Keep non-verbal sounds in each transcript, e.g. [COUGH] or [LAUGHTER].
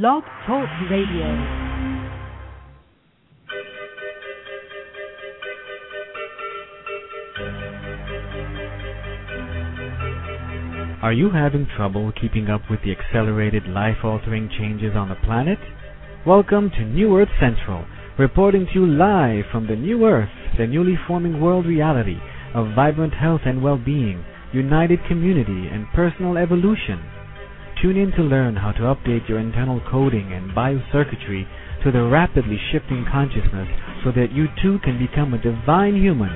Blog Talk Radio. Are you having trouble keeping up with the accelerated life altering changes on the planet? Welcome to New Earth Central, reporting to you live from the New Earth, the newly forming world reality of vibrant health and well being, united community, and personal evolution. Tune in to learn how to update your internal coding and biocircuitry to the rapidly shifting consciousness so that you too can become a divine human.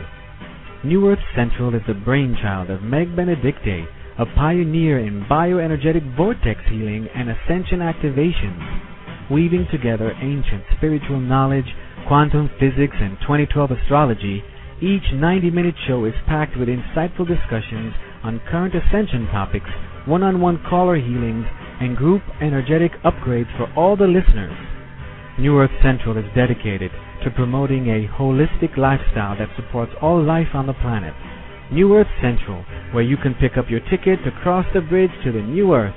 New Earth Central is the brainchild of Meg Benedicte, a pioneer in bioenergetic vortex healing and ascension activations, weaving together ancient spiritual knowledge, quantum physics, and 2012 astrology. Each 90 minute show is packed with insightful discussions on current ascension topics one-on-one caller healings, and group energetic upgrades for all the listeners. New Earth Central is dedicated to promoting a holistic lifestyle that supports all life on the planet. New Earth Central, where you can pick up your ticket to cross the bridge to the New Earth.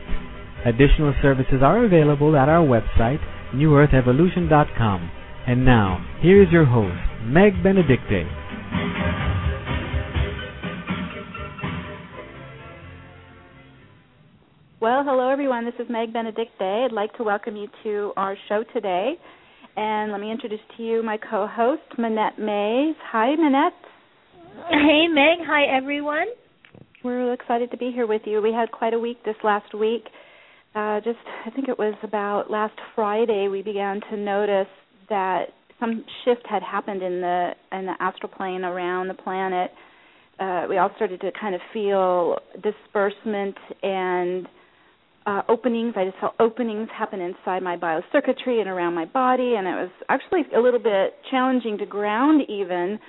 Additional services are available at our website, newearthevolution.com. And now, here is your host, Meg Benedicte. Well, hello everyone. This is Meg Benedicte. I'd like to welcome you to our show today. And let me introduce to you my co-host, Manette Mays. Hi, Manette. Hey, Meg. Hi, everyone. We're really excited to be here with you. We had quite a week this last week. Uh, just, I think it was about last Friday, we began to notice that some shift had happened in the in the astral plane around the planet. Uh, we all started to kind of feel disbursement and uh, openings. I just saw openings happen inside my biocircuitry and around my body, and it was actually a little bit challenging to ground even.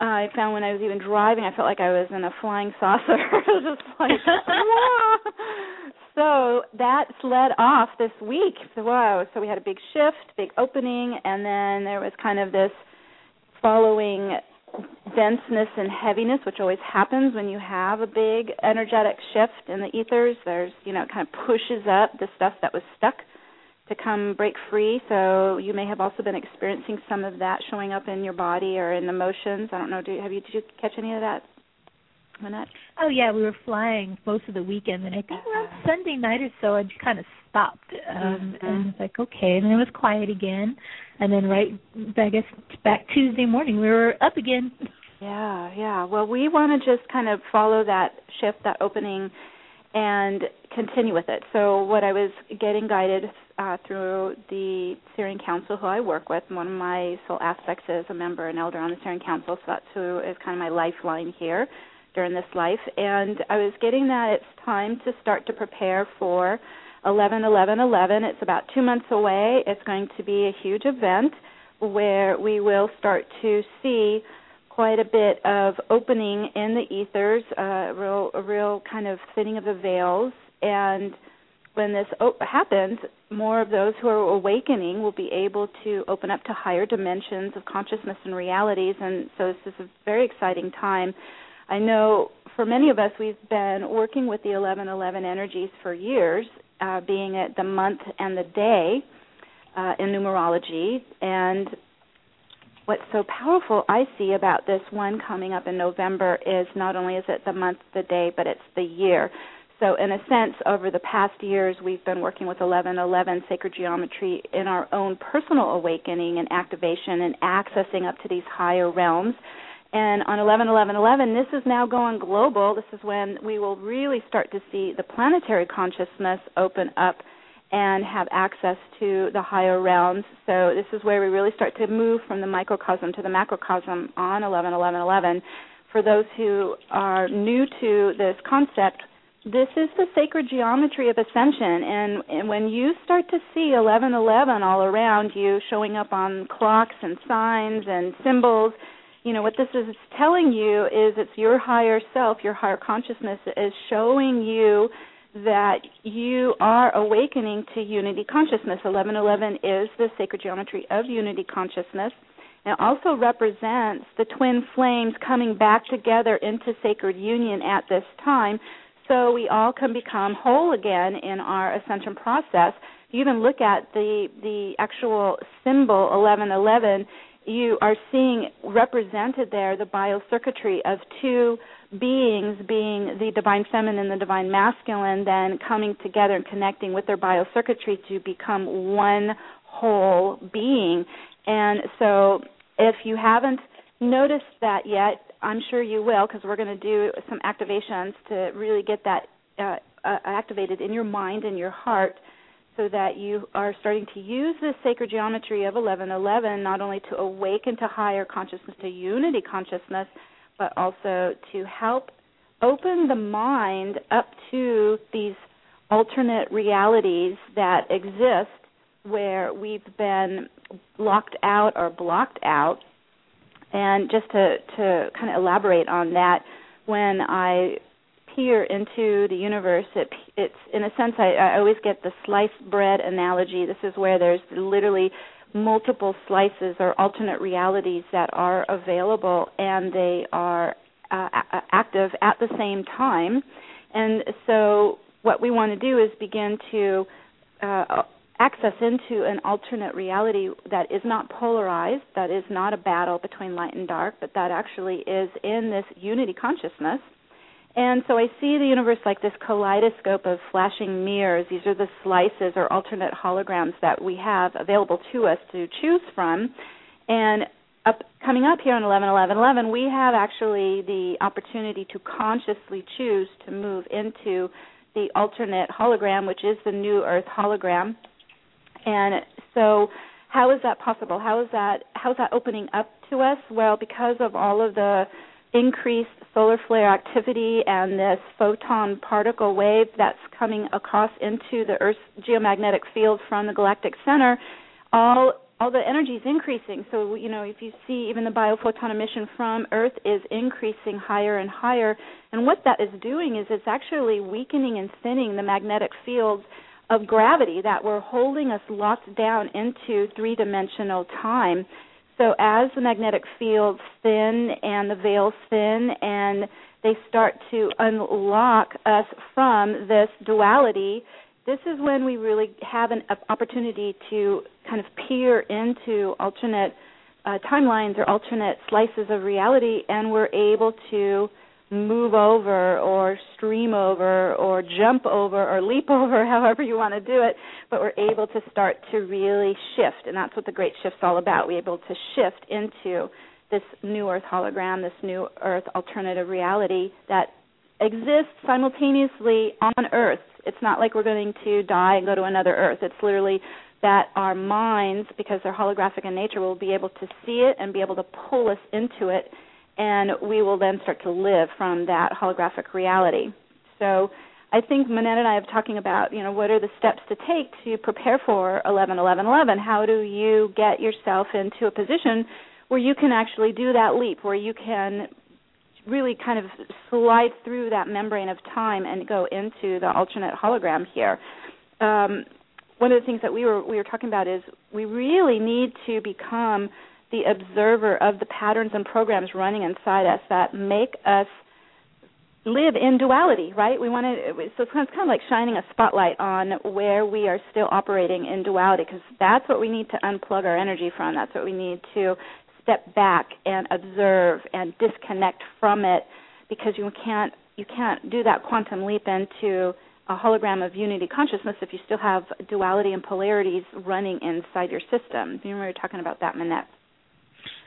Uh, I found when I was even driving, I felt like I was in a flying saucer. [LAUGHS] just like, so that led off this week. So wow! So we had a big shift, big opening, and then there was kind of this following denseness and heaviness, which always happens when you have a big energetic shift in the ethers. There's, you know, it kind of pushes up the stuff that was stuck to come break free. So you may have also been experiencing some of that showing up in your body or in emotions. I don't know. Do you, have you did you catch any of that? Manette? Oh yeah, we were flying most of the weekend, and I think around uh-huh. Sunday night or so, I just kind of stopped, um, mm-hmm. and it's like okay, and then it was quiet again, and then right, I guess back Tuesday morning, we were up again. Yeah, yeah. Well, we want to just kind of follow that shift, that opening, and continue with it. So, what I was getting guided uh, through the Sirian Council, who I work with, one of my soul aspects is a member, an elder on the Sirian Council, so that's who is kind of my lifeline here during this life. And I was getting that it's time to start to prepare for 11 11 11. It's about two months away. It's going to be a huge event where we will start to see quite a bit of opening in the ethers, uh, real, a real kind of thinning of the veils. And when this op- happens, more of those who are awakening will be able to open up to higher dimensions of consciousness and realities. And so this is a very exciting time. I know for many of us, we've been working with the 1111 energies for years, uh, being it the month and the day uh, in numerology. And what's so powerful I see about this one coming up in November is not only is it the month, the day, but it's the year. So, in a sense, over the past years, we've been working with 1111 sacred geometry in our own personal awakening and activation and accessing up to these higher realms. And on 11 11 11, this is now going global. This is when we will really start to see the planetary consciousness open up and have access to the higher realms. So this is where we really start to move from the microcosm to the macrocosm on 11 11 11. For those who are new to this concept, this is the sacred geometry of ascension and, and when you start to see 1111 all around you showing up on clocks and signs and symbols you know what this is telling you is it's your higher self your higher consciousness is showing you that you are awakening to unity consciousness. 1111 is the sacred geometry of unity consciousness. It also represents the twin flames coming back together into sacred union at this time. So we all can become whole again in our ascension process. You even look at the the actual symbol 1111, you are seeing represented there the biocircuitry of two beings being the divine feminine and the divine masculine then coming together and connecting with their biocircuitry to become one whole being. And so if you haven't noticed that yet i'm sure you will because we're going to do some activations to really get that uh, uh, activated in your mind and your heart so that you are starting to use this sacred geometry of 1111 not only to awaken to higher consciousness to unity consciousness but also to help open the mind up to these alternate realities that exist where we've been locked out or blocked out. And just to, to kind of elaborate on that, when I peer into the universe, it, it's in a sense I, I always get the sliced bread analogy. This is where there's literally multiple slices or alternate realities that are available and they are uh, active at the same time. And so, what we want to do is begin to uh, access into an alternate reality that is not polarized, that is not a battle between light and dark, but that actually is in this unity consciousness and so I see the universe like this kaleidoscope of flashing mirrors. These are the slices or alternate holograms that we have available to us to choose from. And up, coming up here on 11 11 11, we have actually the opportunity to consciously choose to move into the alternate hologram, which is the New Earth hologram. And so, how is that possible? How is that how is that opening up to us? Well, because of all of the increased solar flare activity and this photon particle wave that's coming across into the Earth's geomagnetic field from the galactic center, all all the energy is increasing. So you know, if you see even the biophoton emission from Earth is increasing higher and higher, and what that is doing is it's actually weakening and thinning the magnetic fields of gravity that were holding us locked down into three-dimensional time. So as the magnetic fields thin and the veils thin and they start to unlock us from this duality, this is when we really have an opportunity to kind of peer into alternate uh, timelines or alternate slices of reality, and we're able to move over or stream over or jump over or leap [LAUGHS] over, however you want to do it, but we're able to start to really shift, and that's what the Great Shift's all about. We're able to shift into this new Earth hologram, this new Earth alternative reality that exists simultaneously on Earth. It's not like we're going to die and go to another Earth. It's literally that our minds, because they're holographic in nature, will be able to see it and be able to pull us into it and we will then start to live from that holographic reality. So I think Manette and I have talking about, you know, what are the steps to take to prepare for 11 11 11? How do you get yourself into a position where you can actually do that leap, where you can really kind of slide through that membrane of time and go into the alternate hologram here? Um, one of the things that we were we were talking about is we really need to become the observer of the patterns and programs running inside us that make us live in duality, right? We want to, so it's kind of like shining a spotlight on where we are still operating in duality because that's what we need to unplug our energy from. That's what we need to step back and observe and disconnect from it because you can't you can't do that quantum leap into a hologram of unity consciousness if you still have duality and polarities running inside your system. You remember talking about that, Manette?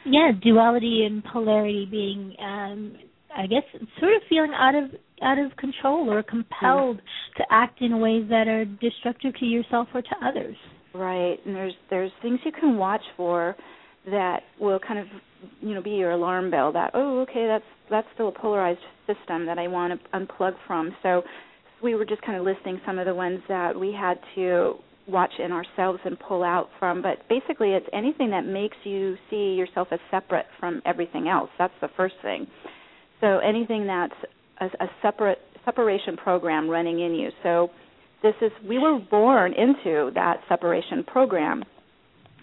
Yeah, duality and polarity being, um, I guess, sort of feeling out of out of control or compelled to act in ways that are destructive to yourself or to others. Right, and there's there's things you can watch for that will kind of you know be your alarm bell that oh okay that's that's still a polarized system that I want to unplug from. So we were just kind of listing some of the ones that we had to watch in ourselves and pull out from. But basically, it's anything that makes you see yourself as separate from everything else. That's the first thing. So anything that's a, a separate separation program running in you. So this is we were born into that separation program,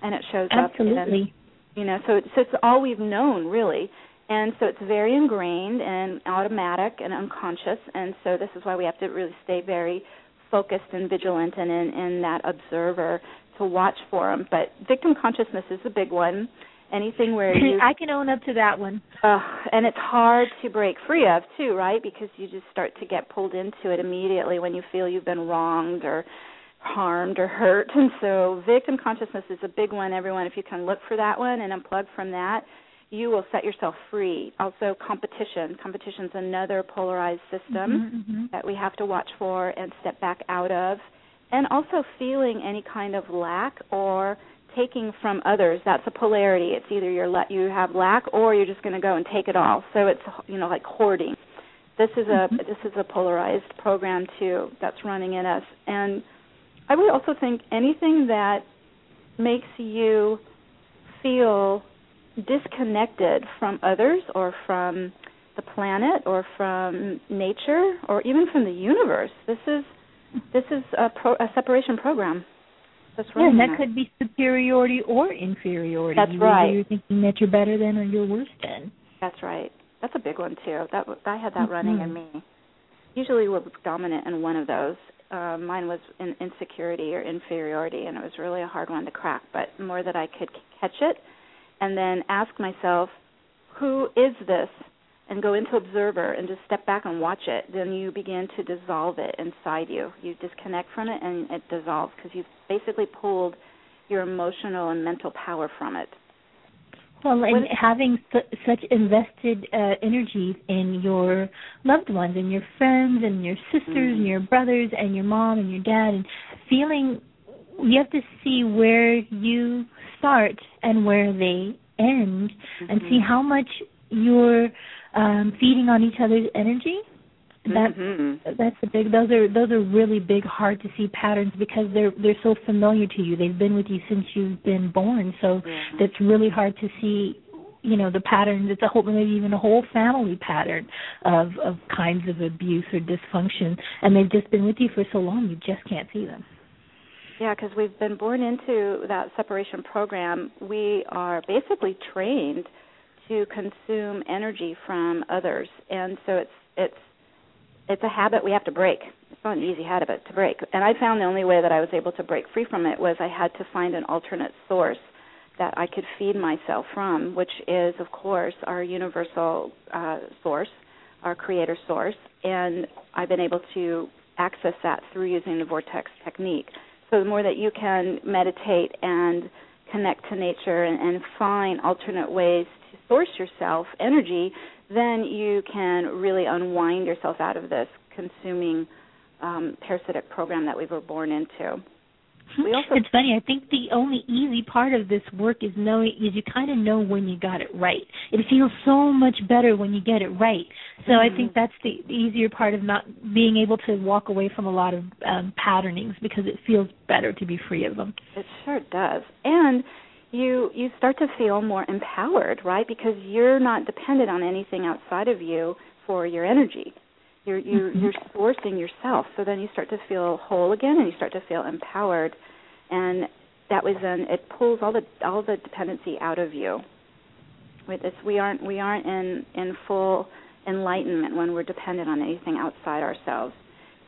and it shows Absolutely. up. Absolutely. You know, so so it's all we've known really. And so it's very ingrained and automatic and unconscious, and so this is why we have to really stay very focused and vigilant and in, in that observer to watch for them. But victim consciousness is a big one. Anything where [LAUGHS] you I can own up to that one. Uh, and it's hard to break free of too, right? Because you just start to get pulled into it immediately when you feel you've been wronged or harmed or hurt. [LAUGHS] And so victim consciousness is a big one, everyone. If you can look for that one and unplug from that, you will set yourself free. Also, competition. Competition is another polarized system mm-hmm, mm-hmm. that we have to watch for and step back out of. And also, feeling any kind of lack or taking from others. That's a polarity. It's either you're you have lack or you're just going to go and take it all. So it's you know like hoarding. This is a mm-hmm. this is a polarized program too that's running in us. And I would also think anything that makes you feel disconnected from others or from the planet or from nature or even from the universe. This is this is a, pro, a separation program. That's right. Yeah, and that could be superiority or inferiority. That's right. You're thinking that you're better than or you're worse than. That's right. That's a big one too. That I had that mm-hmm. running in me. Usually, we're dominant in one of those. Uh, mine was in insecurity or inferiority, and it was really a hard one to crack. But more that I could catch it, and then ask myself, who is this? And go into observer and just step back and watch it. Then you begin to dissolve it inside you. You disconnect from it and it dissolves because you've basically pulled your emotional and mental power from it. Well, and having su- such invested uh, energy in your loved ones and your friends and your sisters mm-hmm. and your brothers and your mom and your dad, and feeling you have to see where you start and where they end, mm-hmm. and see how much you're um, feeding on each other's energy. That mm-hmm. that's the big. Those are those are really big, hard to see patterns because they're they're so familiar to you. They've been with you since you've been born. So yeah. that's really hard to see you know the patterns it's a whole maybe even a whole family pattern of of kinds of abuse or dysfunction and they've just been with you for so long you just can't see them yeah because we've been born into that separation program we are basically trained to consume energy from others and so it's it's it's a habit we have to break. It's not an easy habit to break. And I found the only way that I was able to break free from it was I had to find an alternate source that I could feed myself from, which is, of course, our universal uh, source, our creator source. And I've been able to access that through using the vortex technique. So the more that you can meditate and connect to nature and, and find alternate ways to source yourself energy, then you can really unwind yourself out of this consuming um, parasitic program that we were born into. Also it's funny. I think the only easy part of this work is knowing is you kind of know when you got it right. It feels so much better when you get it right. So mm-hmm. I think that's the, the easier part of not being able to walk away from a lot of um, patternings because it feels better to be free of them. It sure does. And you you start to feel more empowered, right? Because you're not dependent on anything outside of you for your energy. You're you mm-hmm. you're sourcing yourself. So then you start to feel whole again, and you start to feel empowered, and that was then it pulls all the all the dependency out of you. With this, we aren't we aren't in in full enlightenment when we're dependent on anything outside ourselves.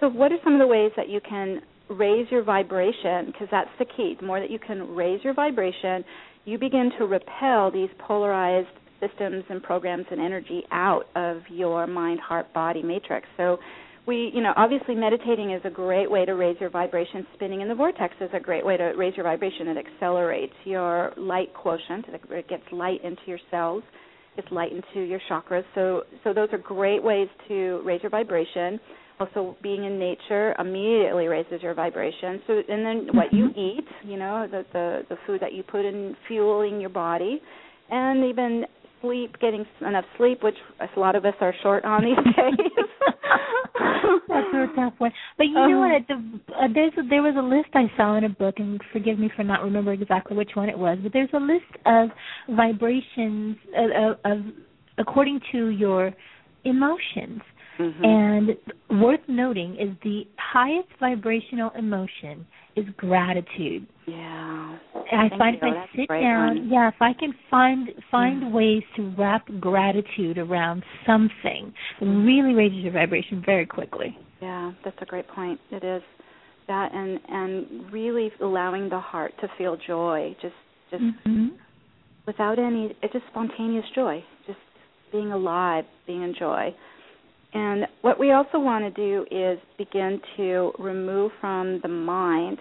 So, what are some of the ways that you can raise your vibration because that's the key. The more that you can raise your vibration, you begin to repel these polarized systems and programs and energy out of your mind, heart, body matrix. So we, you know, obviously meditating is a great way to raise your vibration. Spinning in the vortex is a great way to raise your vibration. It accelerates your light quotient. It gets light into your cells. It's light into your chakras. So, so those are great ways to raise your vibration also being in nature immediately raises your vibration so and then what you mm-hmm. eat you know the the the food that you put in fueling your body and even sleep getting enough sleep which a lot of us are short on these [LAUGHS] days that's a tough one but you uh-huh. know what the, uh, there's a, there was a list i saw in a book and forgive me for not remembering exactly which one it was but there's a list of vibrations uh, of, of according to your emotions Mm-hmm. And worth noting is the highest vibrational emotion is gratitude. Yeah. And I find you. if That's I sit down, one. yeah, if I can find find mm. ways to wrap gratitude around something, it really raises your vibration very quickly. Yeah, that's a great point. It is. that and and really allowing the heart to feel joy just just mm-hmm. without any it's just spontaneous joy just being alive being in joy and what we also want to do is begin to remove from the mind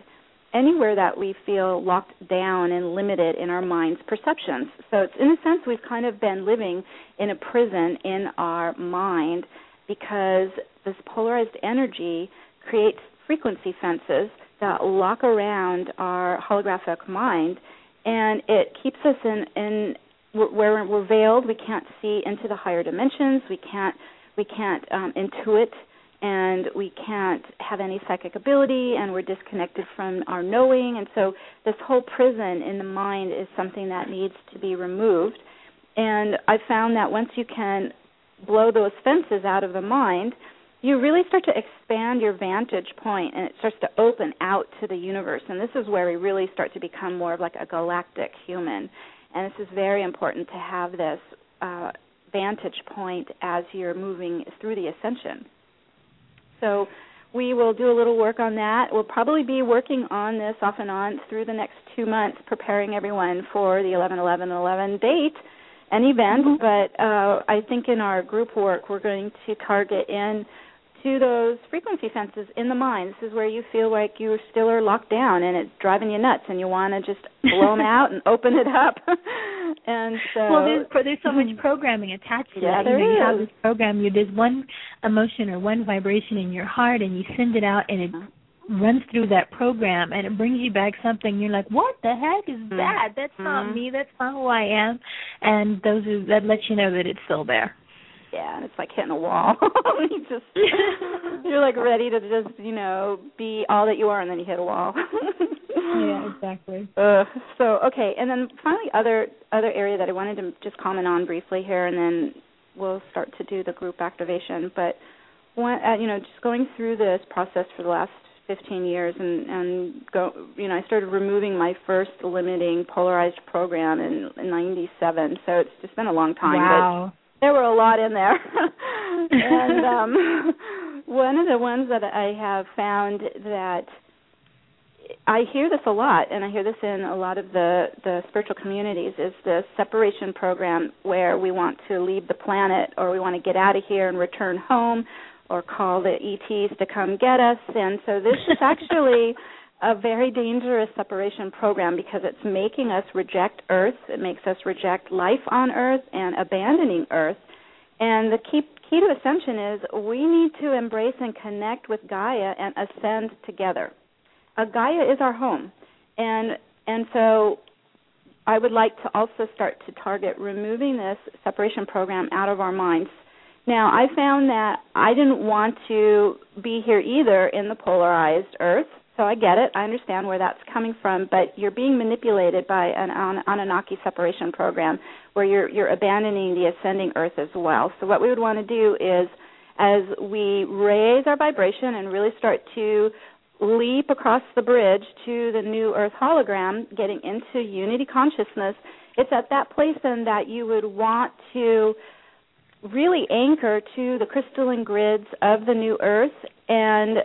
anywhere that we feel locked down and limited in our mind's perceptions. So it's in a sense we've kind of been living in a prison in our mind because this polarized energy creates frequency fences that lock around our holographic mind and it keeps us in in where we're veiled we can't see into the higher dimensions we can't we can't um, intuit and we can't have any psychic ability and we're disconnected from our knowing. And so this whole prison in the mind is something that needs to be removed. And i found that once you can blow those fences out of the mind you really start to expand your vantage point and it starts to open out to the universe. And this is where we really start to become more of like a galactic human. And this is very important to have this uh, vantage point as you're moving through the ascension. So we will do a little work on that. We'll probably be working on this off and on through the next two months, preparing everyone for the 11 11 11 date and event. Mm-hmm. But uh, I think in our group work, we're going to target in to those frequency fences in the mind. This is where you feel like you still are locked down and it's driving you nuts, and you want to just blow them [LAUGHS] out and open it up. [LAUGHS] and so, well, there's there's so much programming attached to yeah, it. There you, know, is. you have this program. You there's one emotion or one vibration in your heart, and you send it out, and it uh-huh. runs through that program and it brings you back something you're like what the heck is mm-hmm. that that's mm-hmm. not me that's not who i am and those are that lets you know that it's still there yeah, and it's like hitting a wall. [LAUGHS] you just [LAUGHS] you're like ready to just you know be all that you are, and then you hit a wall. [LAUGHS] yeah, exactly. Uh, so okay, and then finally, other other area that I wanted to just comment on briefly here, and then we'll start to do the group activation. But one, uh, you know, just going through this process for the last 15 years, and and go, you know, I started removing my first limiting polarized program in, in '97. So it's just been a long time. Wow. But, there were a lot in there. [LAUGHS] and um one of the ones that I have found that I hear this a lot, and I hear this in a lot of the the spiritual communities, is the separation program where we want to leave the planet, or we want to get out of here and return home, or call the ETs to come get us. And so this is [LAUGHS] actually a very dangerous separation program because it's making us reject Earth. It makes us reject life on Earth and abandoning Earth. And the key key to ascension is we need to embrace and connect with Gaia and ascend together. Uh, Gaia is our home, and and so I would like to also start to target removing this separation program out of our minds. Now, I found that I didn't want to be here either in the polarized Earth so I get it. I understand where that's coming from, but you're being manipulated by an Anunnaki separation program where you're you're abandoning the ascending earth as well. So what we would want to do is as we raise our vibration and really start to leap across the bridge to the new earth hologram, getting into unity consciousness, it's at that place then that you would want to really anchor to the crystalline grids of the new earth and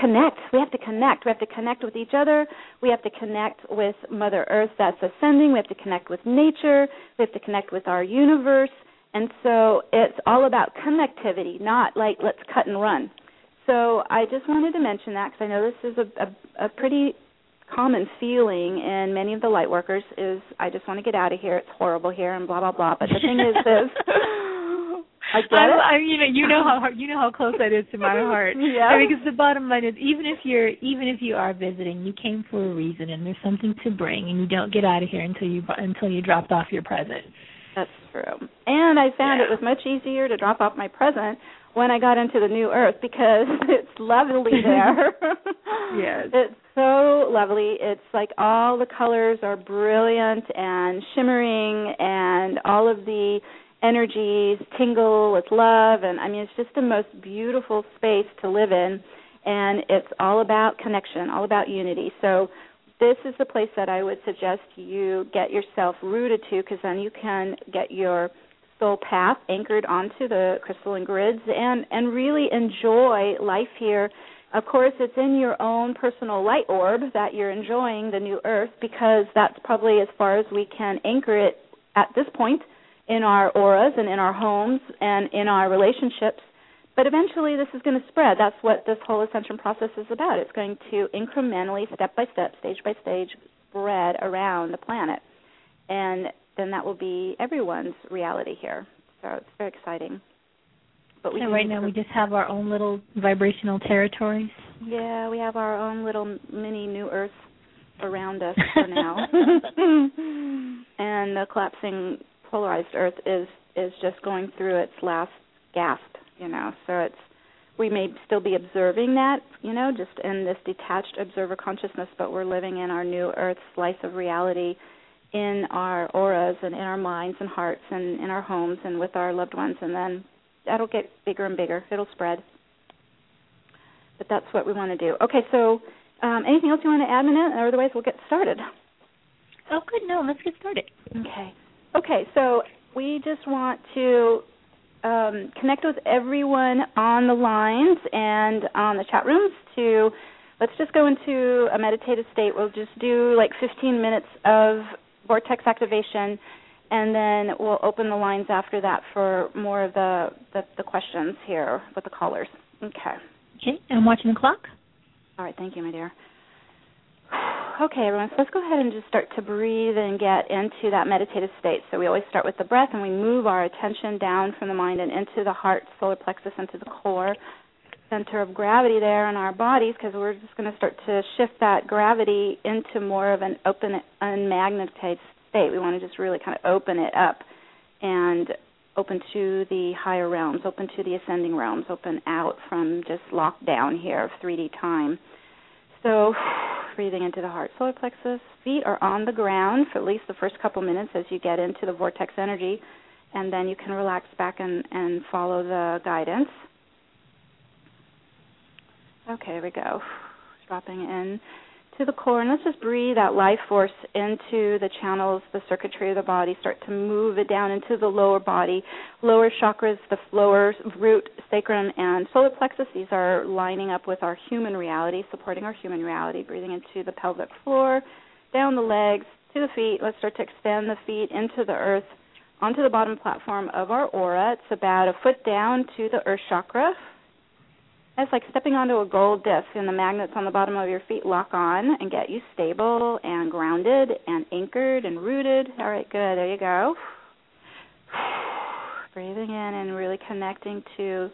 connect. We have to connect. We have to connect with each other. We have to connect with Mother Earth that's ascending. We have to connect with nature. We have to connect with our universe. And so it's all about connectivity, not like let's cut and run. So I just wanted to mention that because I know this is a, a, a pretty common feeling in many of the light workers is I just want to get out of here. It's horrible here and blah blah blah. But the thing is [LAUGHS] this I get I, it. I, you know, you know how [LAUGHS] hard, you know how close that is to my [LAUGHS] heart. yeah. I mean, because the bottom line is, even if you're, even if you are visiting, you came for a reason, and there's something to bring, and you don't get out of here until you until you dropped off your present. That's true. And I found yeah. it was much easier to drop off my present when I got into the new earth because [LAUGHS] it's lovely there. yes. It's so lovely. It's like all the colors are brilliant and shimmering and all of the energies tingle with love and I mean it's just the most beautiful space to live in and it's all about connection, all about unity. So this is the place that I would suggest you get yourself rooted to because then you can get your soul path anchored onto the crystalline grids and and really enjoy life here Of course, it's in your own personal light orb that you're enjoying the new earth because that's probably as far as we can anchor it at this point in our auras and in our homes and in our relationships. But eventually, this is going to spread. That's what this whole ascension process is about. It's going to incrementally, step by step, stage by stage, spread around the planet. And then that will be everyone's reality here. So it's very exciting. But we right now we just have our own little vibrational territories. Yeah, we have our own little mini new Earth around us for now. [LAUGHS] [LAUGHS] and the collapsing polarized Earth is is just going through its last gasp, you know. So it's we may still be observing that, you know, just in this detached observer consciousness, but we're living in our new Earth slice of reality in our auras and in our minds and hearts and in our homes and with our loved ones and then that'll get bigger and bigger. It'll spread. But that's what we want to do. Okay, so um, anything else you want to add, Manette? Or otherwise, we'll get started. Oh, good. No, let's get started. Okay. Okay, so we just want to um, connect with everyone on the lines and on the chat rooms to let's just go into a meditative state. We'll just do like 15 minutes of vortex activation and then we'll open the lines after that for more of the, the, the questions here with the callers. Okay. Okay, and I'm watching the clock. All right, thank you, my dear. Okay, everyone, so let's go ahead and just start to breathe and get into that meditative state. So we always start with the breath and we move our attention down from the mind and into the heart, solar plexus, into the core center of gravity there in our bodies because we're just going to start to shift that gravity into more of an open, unmagnetized state. We want to just really kind of open it up and open to the higher realms, open to the ascending realms, open out from just lockdown here of 3D time. So, [SIGHS] breathing into the heart, solar plexus. Feet are on the ground for at least the first couple minutes as you get into the vortex energy, and then you can relax back and, and follow the guidance. Okay, here we go. Dropping in to the core, and let's just breathe that life force into the channels, the circuitry of the body. Start to move it down into the lower body, lower chakras, the lower root, sacrum, and solar plexus. These are lining up with our human reality, supporting our human reality. Breathing into the pelvic floor, down the legs, to the feet. Let's start to extend the feet into the earth, onto the bottom platform of our aura. It's about a foot down to the earth chakra it's like stepping onto a gold disc, and the magnets on the bottom of your feet lock on and get you stable and grounded and anchored and rooted. All right, good. There you go. [SIGHS] Breathing in and really connecting to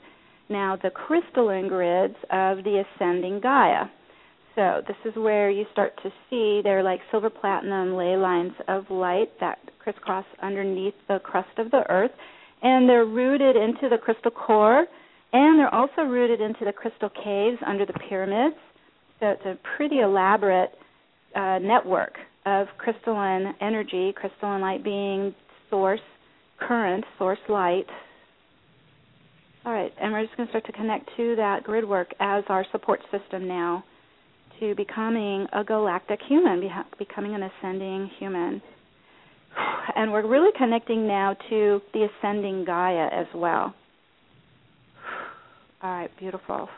now the crystalline grids of the ascending Gaia. So this is where you start to see they're like silver platinum ley lines of light that crisscross underneath the crust of the earth, and they're rooted into the crystal core and they're also rooted into the crystal caves under the pyramids. So it's a pretty elaborate uh, network of crystalline energy, crystalline light being source current, source light. All right, and we're just going to start to connect to that grid work as our support system now to becoming a galactic human, becoming an ascending human. [SIGHS] And we're really connecting now to the ascending Gaia as well. All right, beautiful.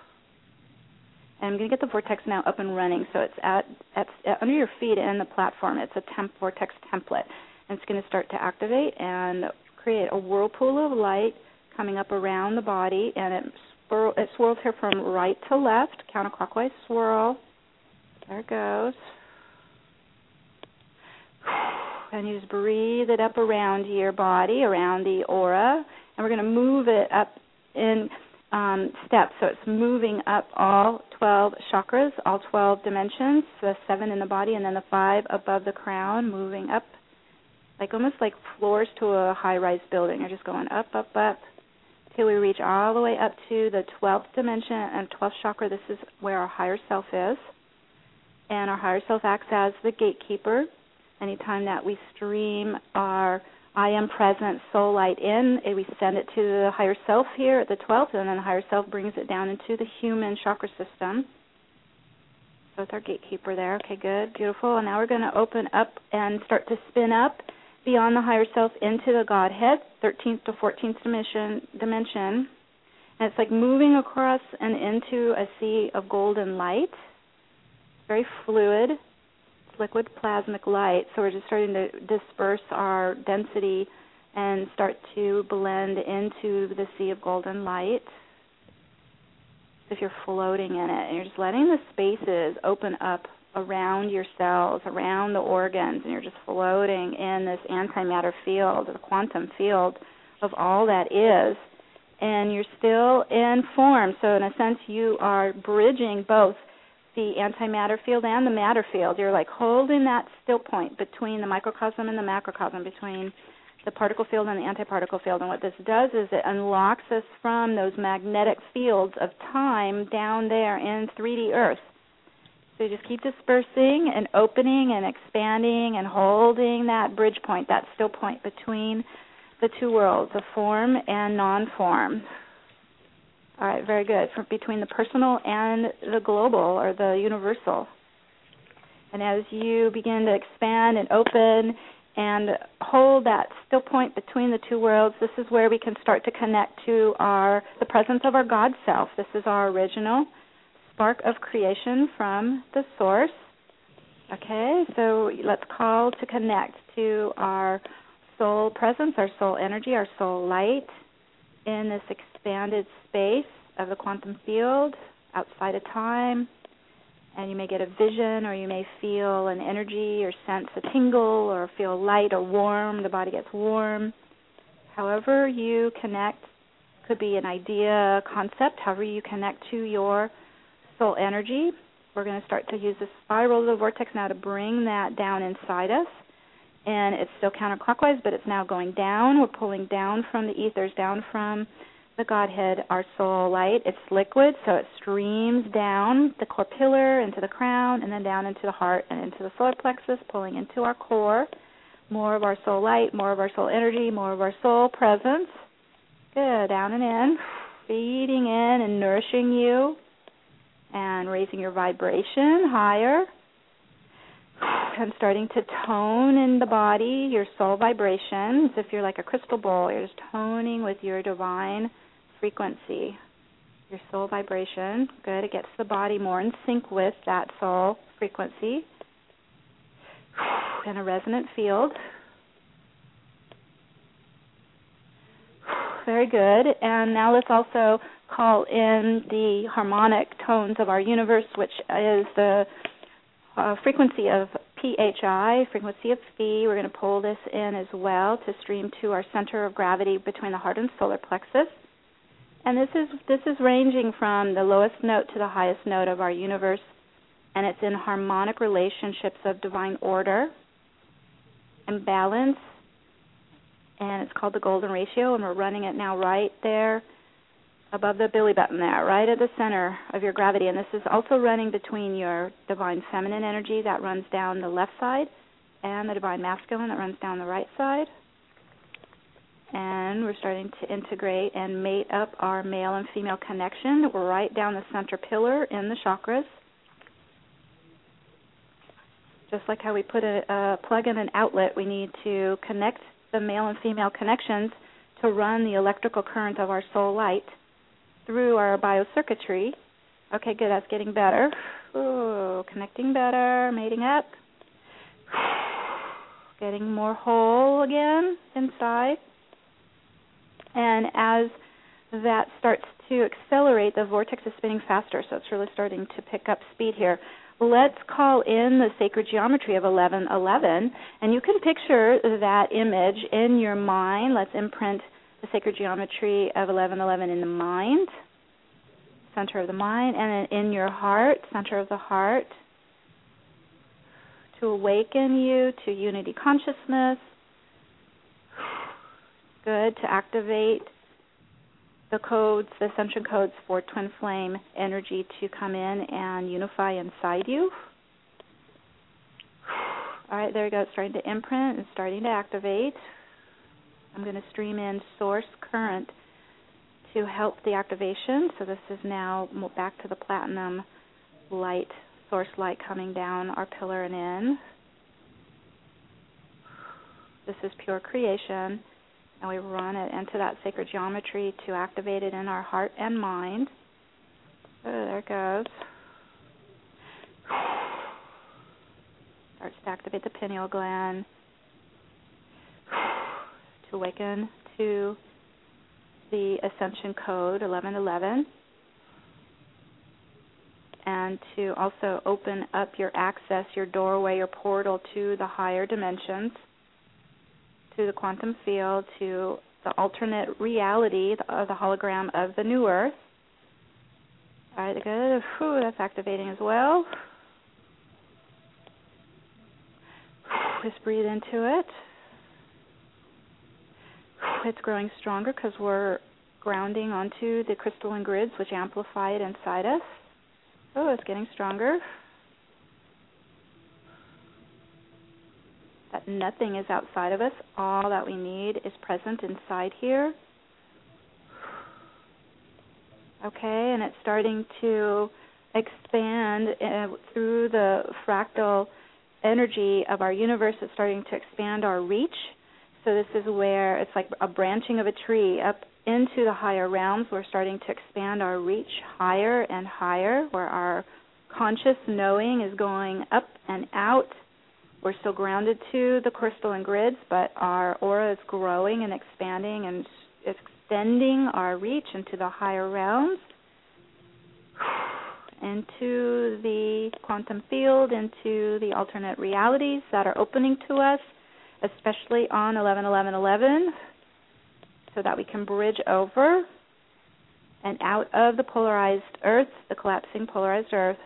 And I'm going to get the vortex now up and running. So it's at, at, at under your feet and the platform. It's a temp vortex template, and it's going to start to activate and create a whirlpool of light coming up around the body, and it swirl, it swirls here from right to left, counterclockwise swirl. There it goes. And you just breathe it up around your body, around the aura, and we're going to move it up in um, steps. So it's moving up all 12 chakras, all 12 dimensions, the seven in the body, and then the five above the crown, moving up, like almost like floors to a high-rise building. You're just going up, up, up, till we reach all the way up to the 12th dimension and 12th chakra. This is where our higher self is, and our higher self acts as the gatekeeper. Anytime that we stream our I am present, soul light in. We send it to the higher self here at the 12th, and then the higher self brings it down into the human chakra system. So it's our gatekeeper there. Okay, good, beautiful. And now we're going to open up and start to spin up beyond the higher self into the Godhead, 13th to 14th dimension. dimension. And it's like moving across and into a sea of golden light. Very fluid, liquid plasmic light. So we're just starting to disperse our density and start to blend into the sea of golden light. If you're floating in it, and you're just letting the spaces open up around your cells, around the organs, and you're just floating in this antimatter field, the quantum field of all that is. And you're still in form. So, in a sense, you are bridging both the antimatter field and the matter field. You're like holding that still point between the microcosm and the macrocosm, between the particle field and the antiparticle field. And what this does is it unlocks us from those magnetic fields of time down there in 3D Earth. So you just keep dispersing and opening and expanding and holding that bridge point, that still point between the two worlds the form and non form. All right, very good. For between the personal and the global or the universal. And as you begin to expand and open and hold that still point between the two worlds, this is where we can start to connect to our the presence of our God self. This is our original spark of creation from the source. Okay, so let's call to connect to our soul presence, our soul energy, our soul light in this expanded space of the quantum field outside of time, and you may get a vision or you may feel an energy or sense a tingle or feel light or warm the body gets warm. However you connect could be an idea concept however you connect to your soul energy we're going to start to use the spiral of the vortex now to bring that down inside us. And it's still counterclockwise but it's now going down. We're pulling down from the ethers down from the Godhead, our soul light. It's liquid, so it streams down the core pillar into the crown and then down into the heart and into the solar plexus, pulling into our core. More of our soul light, more of our soul energy, more of our soul presence. Good, down and in, feeding in and nourishing you and raising your vibration higher and starting to tone in the body your soul vibrations. If you're like a crystal bowl, you're just toning with your divine frequency, your soul vibration. Good. It gets the body more in sync with that soul frequency [SIGHS] in a resonant field. [SIGHS] Very good. And now let's also call in the harmonic tones of our universe, which is the uh, frequency of PHI, frequency of phi. We're going to pull this in as well to stream to our center of gravity between the heart and solar plexus. And this is this is ranging from the lowest note to the highest note of our universe, and it's in harmonic relationships of divine order and balance. And it's called the golden ratio, and we're running it now right there above the belly button there, right at the center of your gravity. And this is also running between your divine feminine energy that runs down the left side and the divine masculine that runs down the right side and we're starting to integrate and mate up our male and female connection. Right down the center pillar in the chakras. Just like how we put a, a plug in an outlet, we need to connect the male and female connections to run the electrical current of our soul light through our biocircuitry. Okay, good. That's getting better. Ooh, connecting better, mating up. [SIGHS] Getting more whole again inside. And as that starts to accelerate, the vortex is spinning faster, so it's really starting to pick up speed here. Let's call in the sacred geometry of 1111, and you can picture that image in your mind. Let's imprint the sacred geometry of 1111 in the mind, center of the mind, and then in your heart, center of the heart, to awaken you to unity consciousness, good to activate the codes, the ascension codes for twin flame energy to come in and unify inside you. All right, there we go. It's starting to imprint and starting to activate. I'm going to stream in source current to help the activation. So this is now back to the platinum light, source light coming down our pillar and in. This is pure creation And we run it into that sacred geometry to activate it in our heart and mind. Oh, there it goes. Starts to activate the pineal gland awaken to the ascension code 1111 and to also open up your access, your doorway, your portal to the higher dimensions, to the quantum field, to the alternate reality of uh, the hologram of the new earth. All right, good. Whew, that's activating as well. Just breathe into it. [SIGHS] It's growing stronger because we're grounding onto the crystalline grids, which amplify it inside us. Oh, it's getting stronger. That nothing is outside of us. All that we need is present inside here. Okay, and it's starting to expand uh, through the fractal energy of our universe. It's starting to expand our reach. So this is where it's like a branching of a tree up into the higher realms. We're starting to expand our reach higher and higher, where our conscious knowing is going up and out. We're still grounded to the crystalline grids, but our aura is growing and expanding and extending our reach into the higher realms, into the quantum field, into the alternate realities that are opening to us, especially on 11 11 11 so that we can bridge over and out of the polarized earth, the collapsing polarized earth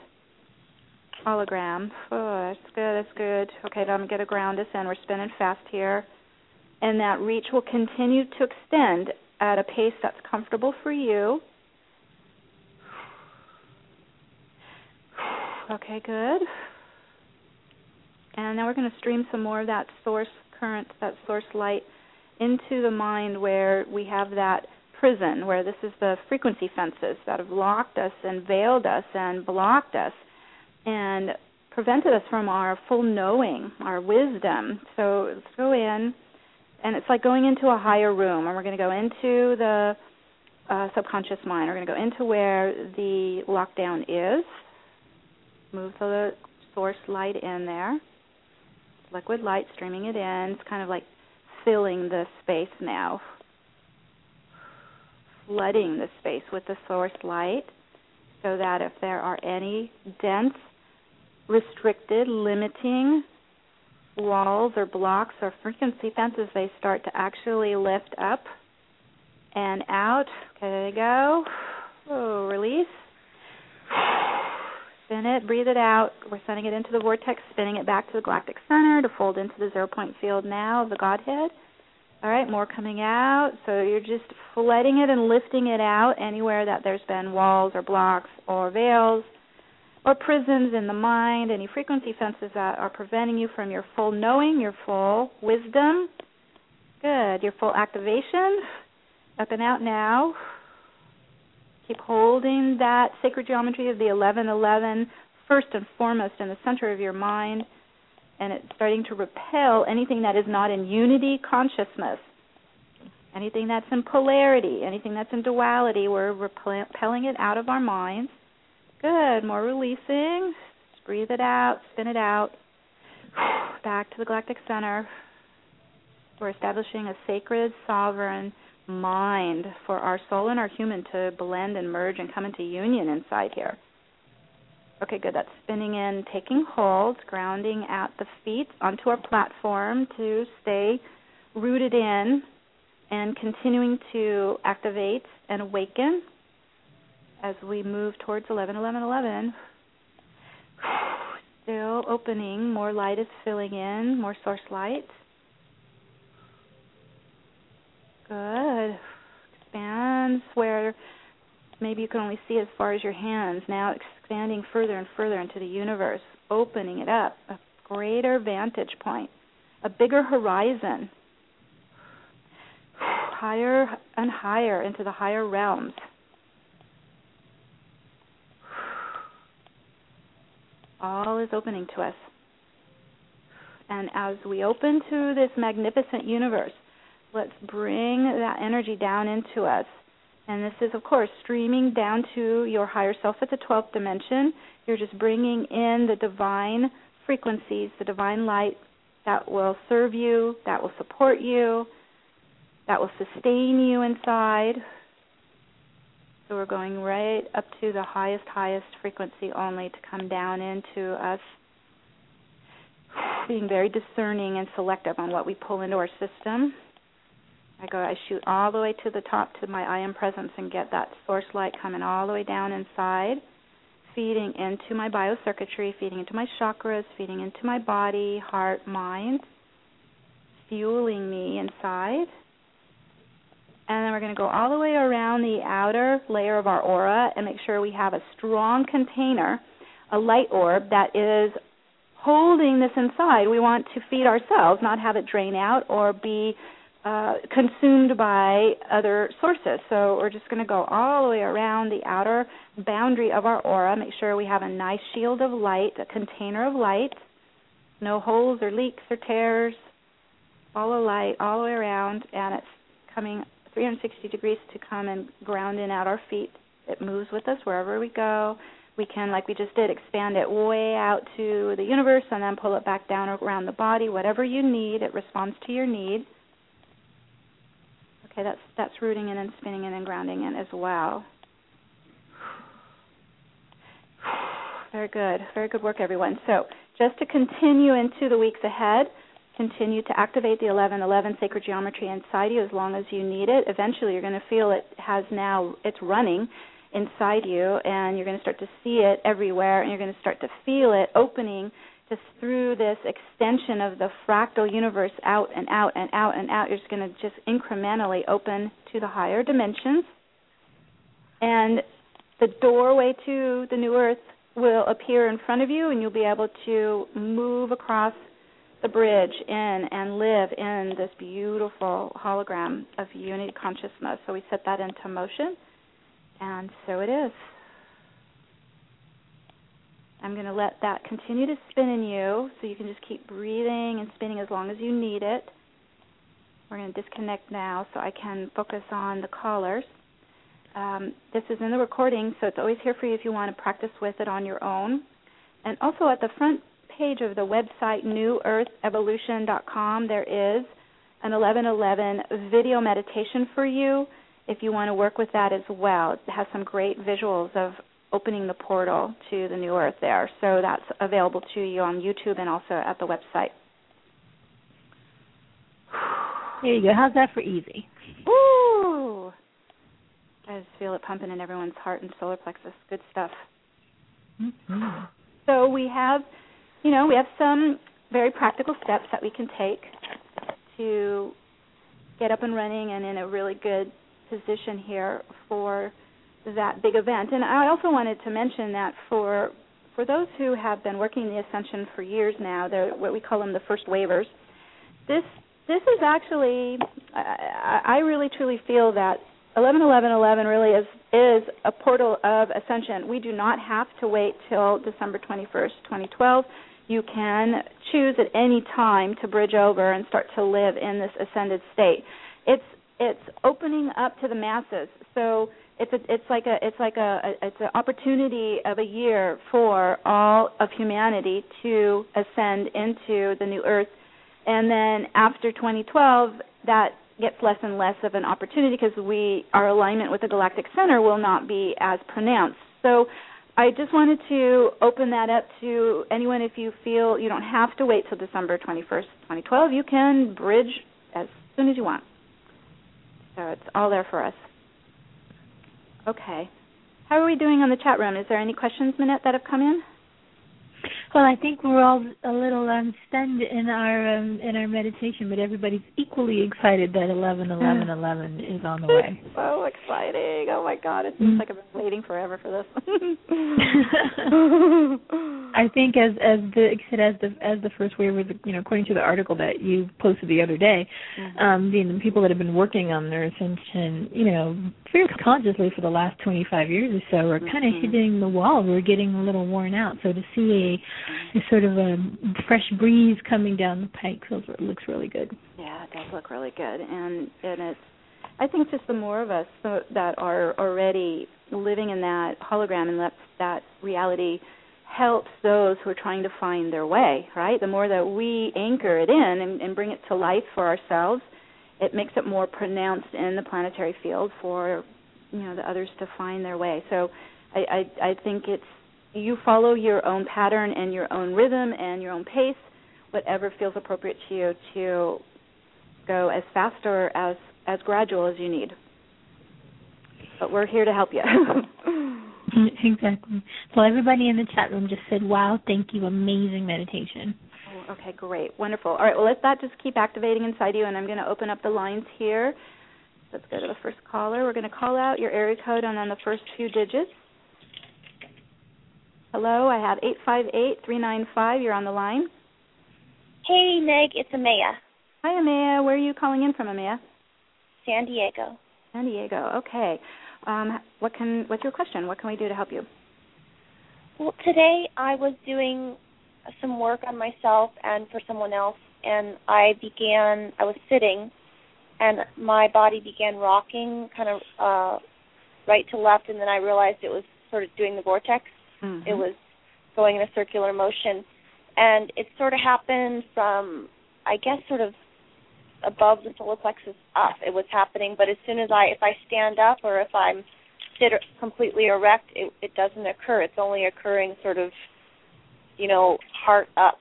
hologram. Oh, that's good, that's good. Okay, now I'm going to ground us in. We're spinning fast here. And that reach will continue to extend at a pace that's comfortable for you. [SIGHS] Okay, good. And now we're going to stream some more of that source current, that source light into the mind where we have that prison, where this is the frequency fences that have locked us and veiled us and blocked us and prevented us from our full knowing, our wisdom. So let's go in, and it's like going into a higher room, and we're going to go into the uh, subconscious mind. We're going to go into where the lockdown is. Move the source light in there. Liquid light streaming it in. It's kind of like filling the space now, flooding the space with the source light so that if there are any dense, restricted, limiting walls or blocks or frequency fences, they start to actually lift up and out. Okay, there you go. Oh, release. Spin it, breathe it out. We're sending it into the vortex, spinning it back to the galactic center to fold into the zero point field now of the Godhead. All right, more coming out. So you're just flooding it and lifting it out anywhere that there's been walls or blocks or veils or prisons in the mind, any frequency fences that are preventing you from your full knowing, your full wisdom. Good. Your full activation. Up and out now. Keep holding that sacred geometry of the 1111 first and foremost in the center of your mind, and it's starting to repel anything that is not in unity consciousness. Anything that's in polarity, anything that's in duality, we're repelling it out of our minds. Good. More releasing. Just breathe it out, spin it out. [SIGHS] Back to the galactic center. We're establishing a sacred, sovereign, mind for our soul and our human to blend and merge and come into union inside here. Okay, good. That's spinning in, taking hold, grounding at the feet onto our platform to stay rooted in and continuing to activate and awaken as we move towards 11 11 11. Still opening, more light is filling in, more source light. Good. Expands where maybe you can only see as far as your hands. Now expanding further and further into the universe, opening it up, a greater vantage point, a bigger horizon, higher and higher into the higher realms. All is opening to us. And as we open to this magnificent universe, let's bring that energy down into us. And this is, of course, streaming down to your higher self at the 12th dimension. You're just bringing in the divine frequencies, the divine light that will serve you, that will support you, that will sustain you inside. So we're going right up to the highest, highest frequency only to come down into us, being very discerning and selective on what we pull into our system. I go, I shoot all the way to the top to my I am presence and get that source light coming all the way down inside, feeding into my biocircuitry, feeding into my chakras, feeding into my body, heart, mind, fueling me inside. And then we're going to go all the way around the outer layer of our aura and make sure we have a strong container, a light orb that is holding this inside. We want to feed ourselves, not have it drain out or be uh, consumed by other sources. So we're just going to go all the way around the outer boundary of our aura, make sure we have a nice shield of light, a container of light, no holes or leaks or tears, all the light all the way around, and it's coming 360 degrees to come and ground in at our feet. It moves with us wherever we go. We can, like we just did, expand it way out to the universe and then pull it back down around the body, whatever you need. It responds to your need. Okay, that's that's rooting in and spinning in and grounding in as well. [SIGHS] Very good. Very good work, everyone. So, just to continue into the weeks ahead, continue to activate the 1111 sacred geometry inside you as long as you need it. Eventually, you're going to feel it has now, it's running inside you, and you're going to start to see it everywhere, and you're going to start to feel it opening just through this extension of the fractal universe out and out and out and out, you're just going to just incrementally open to the higher dimensions. And the doorway to the new earth will appear in front of you, and you'll be able to move across the bridge in and live in this beautiful hologram of unity consciousness. So we set that into motion, and so it is. I'm going to let that continue to spin in you so you can just keep breathing and spinning as long as you need it. We're going to disconnect now so I can focus on the callers. Um, this is in the recording, so it's always here for you if you want to practice with it on your own. And also at the front page of the website newearthevolution.com, there is an 1111 video meditation for you if you want to work with that as well. It has some great visuals of opening the portal to the new earth there. So that's available to you on YouTube and also at the website. There you go. How's that for easy? Ooh. I just feel it pumping in everyone's heart and solar plexus. Good stuff. Mm-hmm. So we have, you know, we have some very practical steps that we can take to get up and running and in a really good position here for that big event. And I also wanted to mention that for for those who have been working the ascension for years now, they're what we call them the first wavers. This this is actually I, I really truly feel that 111111 really is is a portal of ascension. We do not have to wait till December 21st, 2012. You can choose at any time to bridge over and start to live in this ascended state. It's it's opening up to the masses. So it's a, it's like a it's like a, a it's an opportunity of a year for all of humanity to ascend into the new earth. And then after 2012 that gets less and less of an opportunity because we our alignment with the galactic center will not be as pronounced. So I just wanted to open that up to anyone if you feel you don't have to wait till December 21st 2012 you can bridge as soon as you want. So it's all there for us Okay. How are we doing on the chat room? Is there any questions, Manette, that have come in? Well, I think we're all a little um, stunned in our um, in our meditation, but everybody's equally excited that eleven eleven eleven is on the way. [LAUGHS] so exciting! Oh my God, it seems mm-hmm. like I've been waiting forever for this. [LAUGHS] [LAUGHS] I think as as the as the as the first wave, was you know, according to the article that you posted the other day, mm-hmm. um, the, the people that have been working on their ascension, you know, very consciously for the last twenty five years or so, are kind of mm-hmm. hitting the wall. We're getting a little worn out. So to see a, a sort of a fresh breeze coming down the pike feels looks really good. Yeah, it does look really good, and and it's. I think just the more of us that are already living in that hologram and that that reality helps those who are trying to find their way. Right. The more that we anchor it in and, and bring it to life for ourselves, it makes it more pronounced in the planetary field for you know the others to find their way. So I I, I think it's you follow your own pattern and your own rhythm and your own pace, whatever feels appropriate to you to go as fast or as as gradual as you need. But we're here to help you. [LAUGHS] exactly. So everybody in the chat room just said, "Wow, thank you, amazing meditation." Oh, okay, great, wonderful. All right, well let that just keep activating inside you, and I'm going to open up the lines here. Let's go to the first caller. We're going to call out your area code and then the first few digits. Hello, I have eight five eight three nine five. You're on the line. Hey, Meg, it's Amaya. Hi, Amaya. Where are you calling in from, Amaya? San Diego. San Diego. Okay. Um, what can? What's your question? What can we do to help you? Well, today I was doing some work on myself and for someone else, and I began. I was sitting, and my body began rocking, kind of uh, right to left, and then I realized it was sort of doing the vortex Mm-hmm. It was going in a circular motion, and it sort of happened from, I guess, sort of above the solar plexus up. It was happening, but as soon as I, if I stand up or if I'm sit completely erect, it, it doesn't occur. It's only occurring sort of, you know, heart up.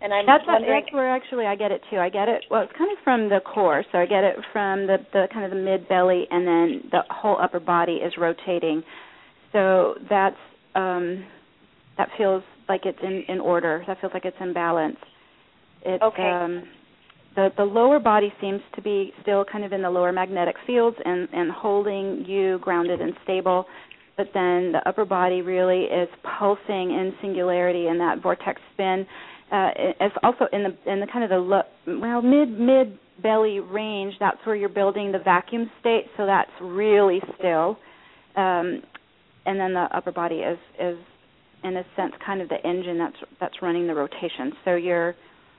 And I'm that's wondering. that's where actually I get it too. I get it. Well, it's kind of from the core, so I get it from the the kind of the mid belly, and then the whole upper body is rotating. So that's um, that feels like it's in, in order. That feels like it's in balance. It's, okay. Um, the the lower body seems to be still kind of in the lower magnetic fields and and holding you grounded and stable, but then the upper body really is pulsing in singularity in that vortex spin. Uh, it's also in the in the kind of the lo- well mid mid belly range. That's where you're building the vacuum state, so that's really still. Um, and then the upper body is is in a sense kind of the engine that's that's running the rotation. So you're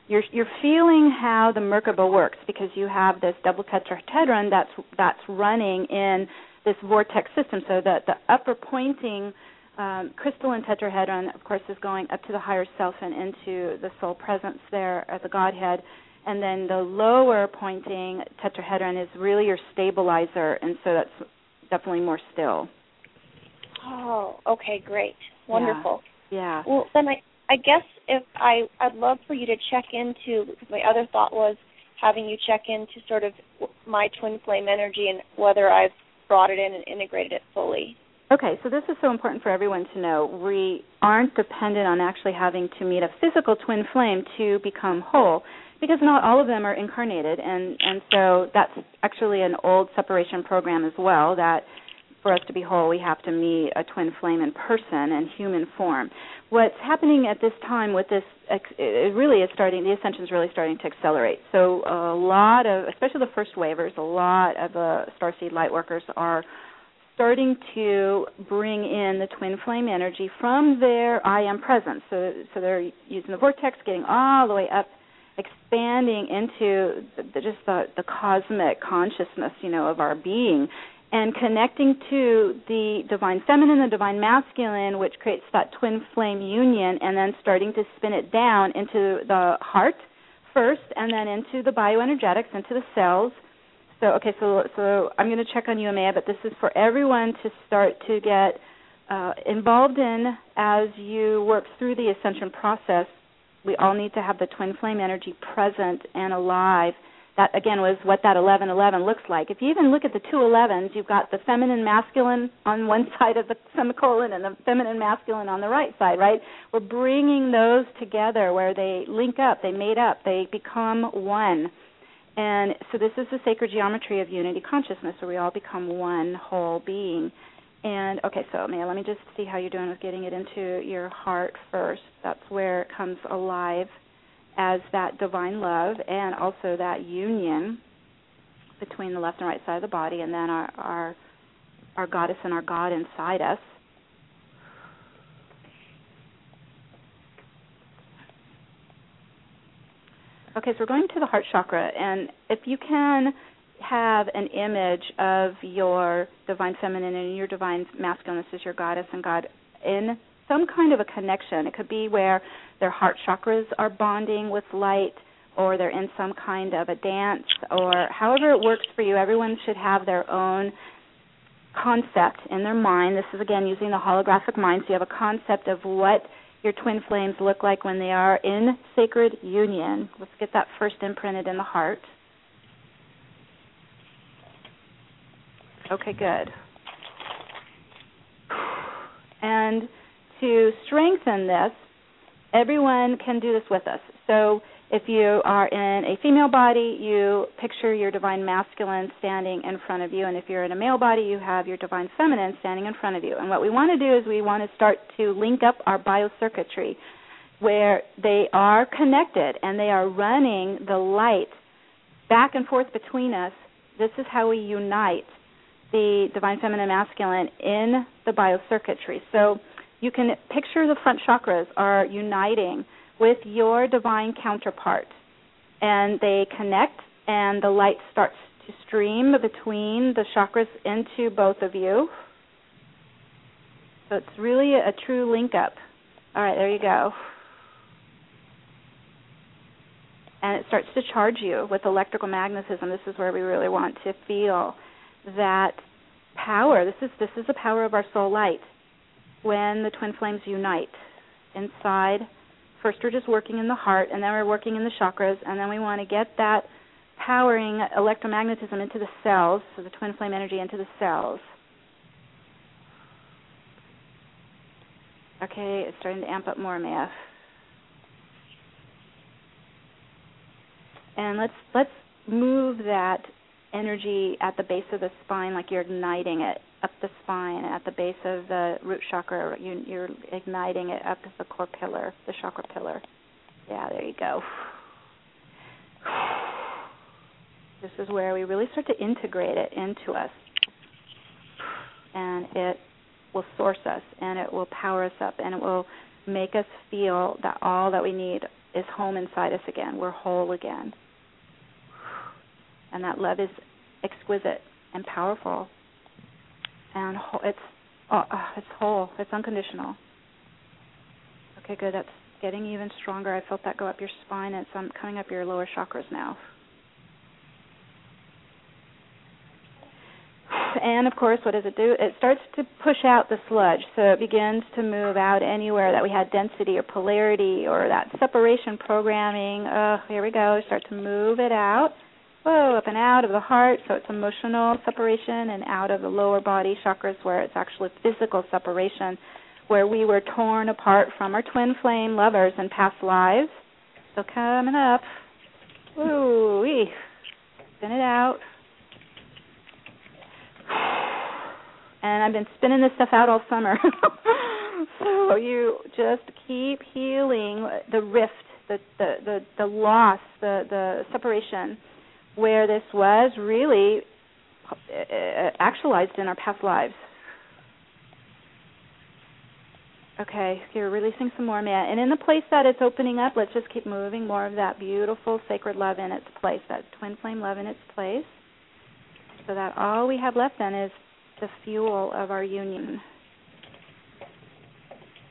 you're you're feeling how the Merkaba works because you have this double tetrahedron that's that's running in this vortex system. So that the upper pointing um, crystalline tetrahedron, of course, is going up to the higher self and into the soul presence there at the Godhead. And then the lower pointing tetrahedron is really your stabilizer, and so that's definitely more still. Oh, okay, great, wonderful. Yeah. Well, then I I guess if I I'd love for you to check into because my other thought was having you check into sort of my twin flame energy and whether I've brought it in and integrated it fully. Okay, so this is so important for everyone to know. We aren't dependent on actually having to meet a physical twin flame to become whole because not all of them are incarnated and and so that's actually an old separation program as well that for us to be whole, we have to meet a twin flame in person and human form. What's happening at this time with this, it really is starting, the ascension is really starting to accelerate. So a lot of, especially the first wavers, a lot of the starseed light workers are starting to bring in the twin flame energy from their I am presence. So, so they're using the vortex, getting all the way up expanding into the, just the, the cosmic consciousness, you know, of our being, and connecting to the divine feminine the divine masculine, which creates that twin flame union, and then starting to spin it down into the heart first, and then into the bioenergetics, into the cells. So, okay, so so I'm going to check on you, Amaya, but this is for everyone to start to get uh, involved in as you work through the ascension process. We all need to have the twin flame energy present and alive that again was what that 1111 looks like. If you even look at the two 11s, you've got the feminine masculine on one [LAUGHS] side of the semicolon and the feminine masculine on the right side, right? We're bringing those together where they link up, they made up, they become one. And so this is the sacred geometry of unity consciousness, where we all become one whole being. And okay, so Maya, let me just see how you're doing with getting it into your heart first. That's where it comes alive as that divine love and also that union between the left and right side of the body and then our our, our goddess and our god inside us. Okay, so we're going to the heart chakra, and if you can have an image of your divine feminine and your divine masculine, this is your goddess and God, in some kind of a connection. It could be where their heart chakras are bonding with light, or they're in some kind of a dance, or however it works for you. Everyone should have their own concept in their mind. This is again using the holographic mind, so you have a concept of what your twin flames look like when they are in sacred union. Let's get that first imprinted in the heart. Okay, good. And to strengthen this, everyone can do this with us. So if you are in a female body, you picture your divine masculine standing in front of you, and if you're in a male body, you have your divine feminine standing in front of you. And what we want to do is we want to start to link up our biocircuitry where they are connected and they are running the light back and forth between us. This is how we unite the divine feminine masculine in the biocircuitry. So you can picture the front chakras are uniting with your divine counterpart. And they connect, and the light starts to stream between the chakras into both of you. So it's really a true link up. All right, there you go. And it starts to charge you with electrical magnetism. This is where we really want to feel that power. This is this is the power of our soul light when the twin flames unite inside First, we're just working in the heart, and then we're working in the chakras, and then we want to get that powering electromagnetism into the cells, so the twin flame energy into the cells. Okay, it's starting to amp up more, Mia. And let's let's move that energy at the base of the spine like you're igniting it up the spine at the base of the root chakra. You, you're igniting it up the core pillar, the chakra pillar. Yeah, there you go. [SIGHS] This is where we really start to integrate it into us. And it will source us and it will power us up and it will make us feel that all that we need is home inside us again. We're whole again. And that love is exquisite and powerful and it's oh, it's whole. It's unconditional. Okay, good. That's getting even stronger. I felt that go up your spine. It's um, coming up your lower chakras now. And of course, what does it do? It starts to push out the sludge, so it begins to move out anywhere that we had density or polarity or that separation programming. Oh, here we go. Start to move it out whoa, up and out of the heart, so it's emotional separation, and out of the lower body chakras where it's actually physical separation, where we were torn apart from our twin flame lovers in past lives. So coming up, woo wee, spin it out. And I've been spinning this stuff out all summer. [LAUGHS] so you just keep healing the rift, the the the, the loss, the the separation where this was really uh, actualized in our past lives. Okay, so you're releasing some more, Matt. And in the place that it's opening up, let's just keep moving more of that beautiful sacred love in its place, that twin flame love in its place, so that all we have left then is the fuel of our union.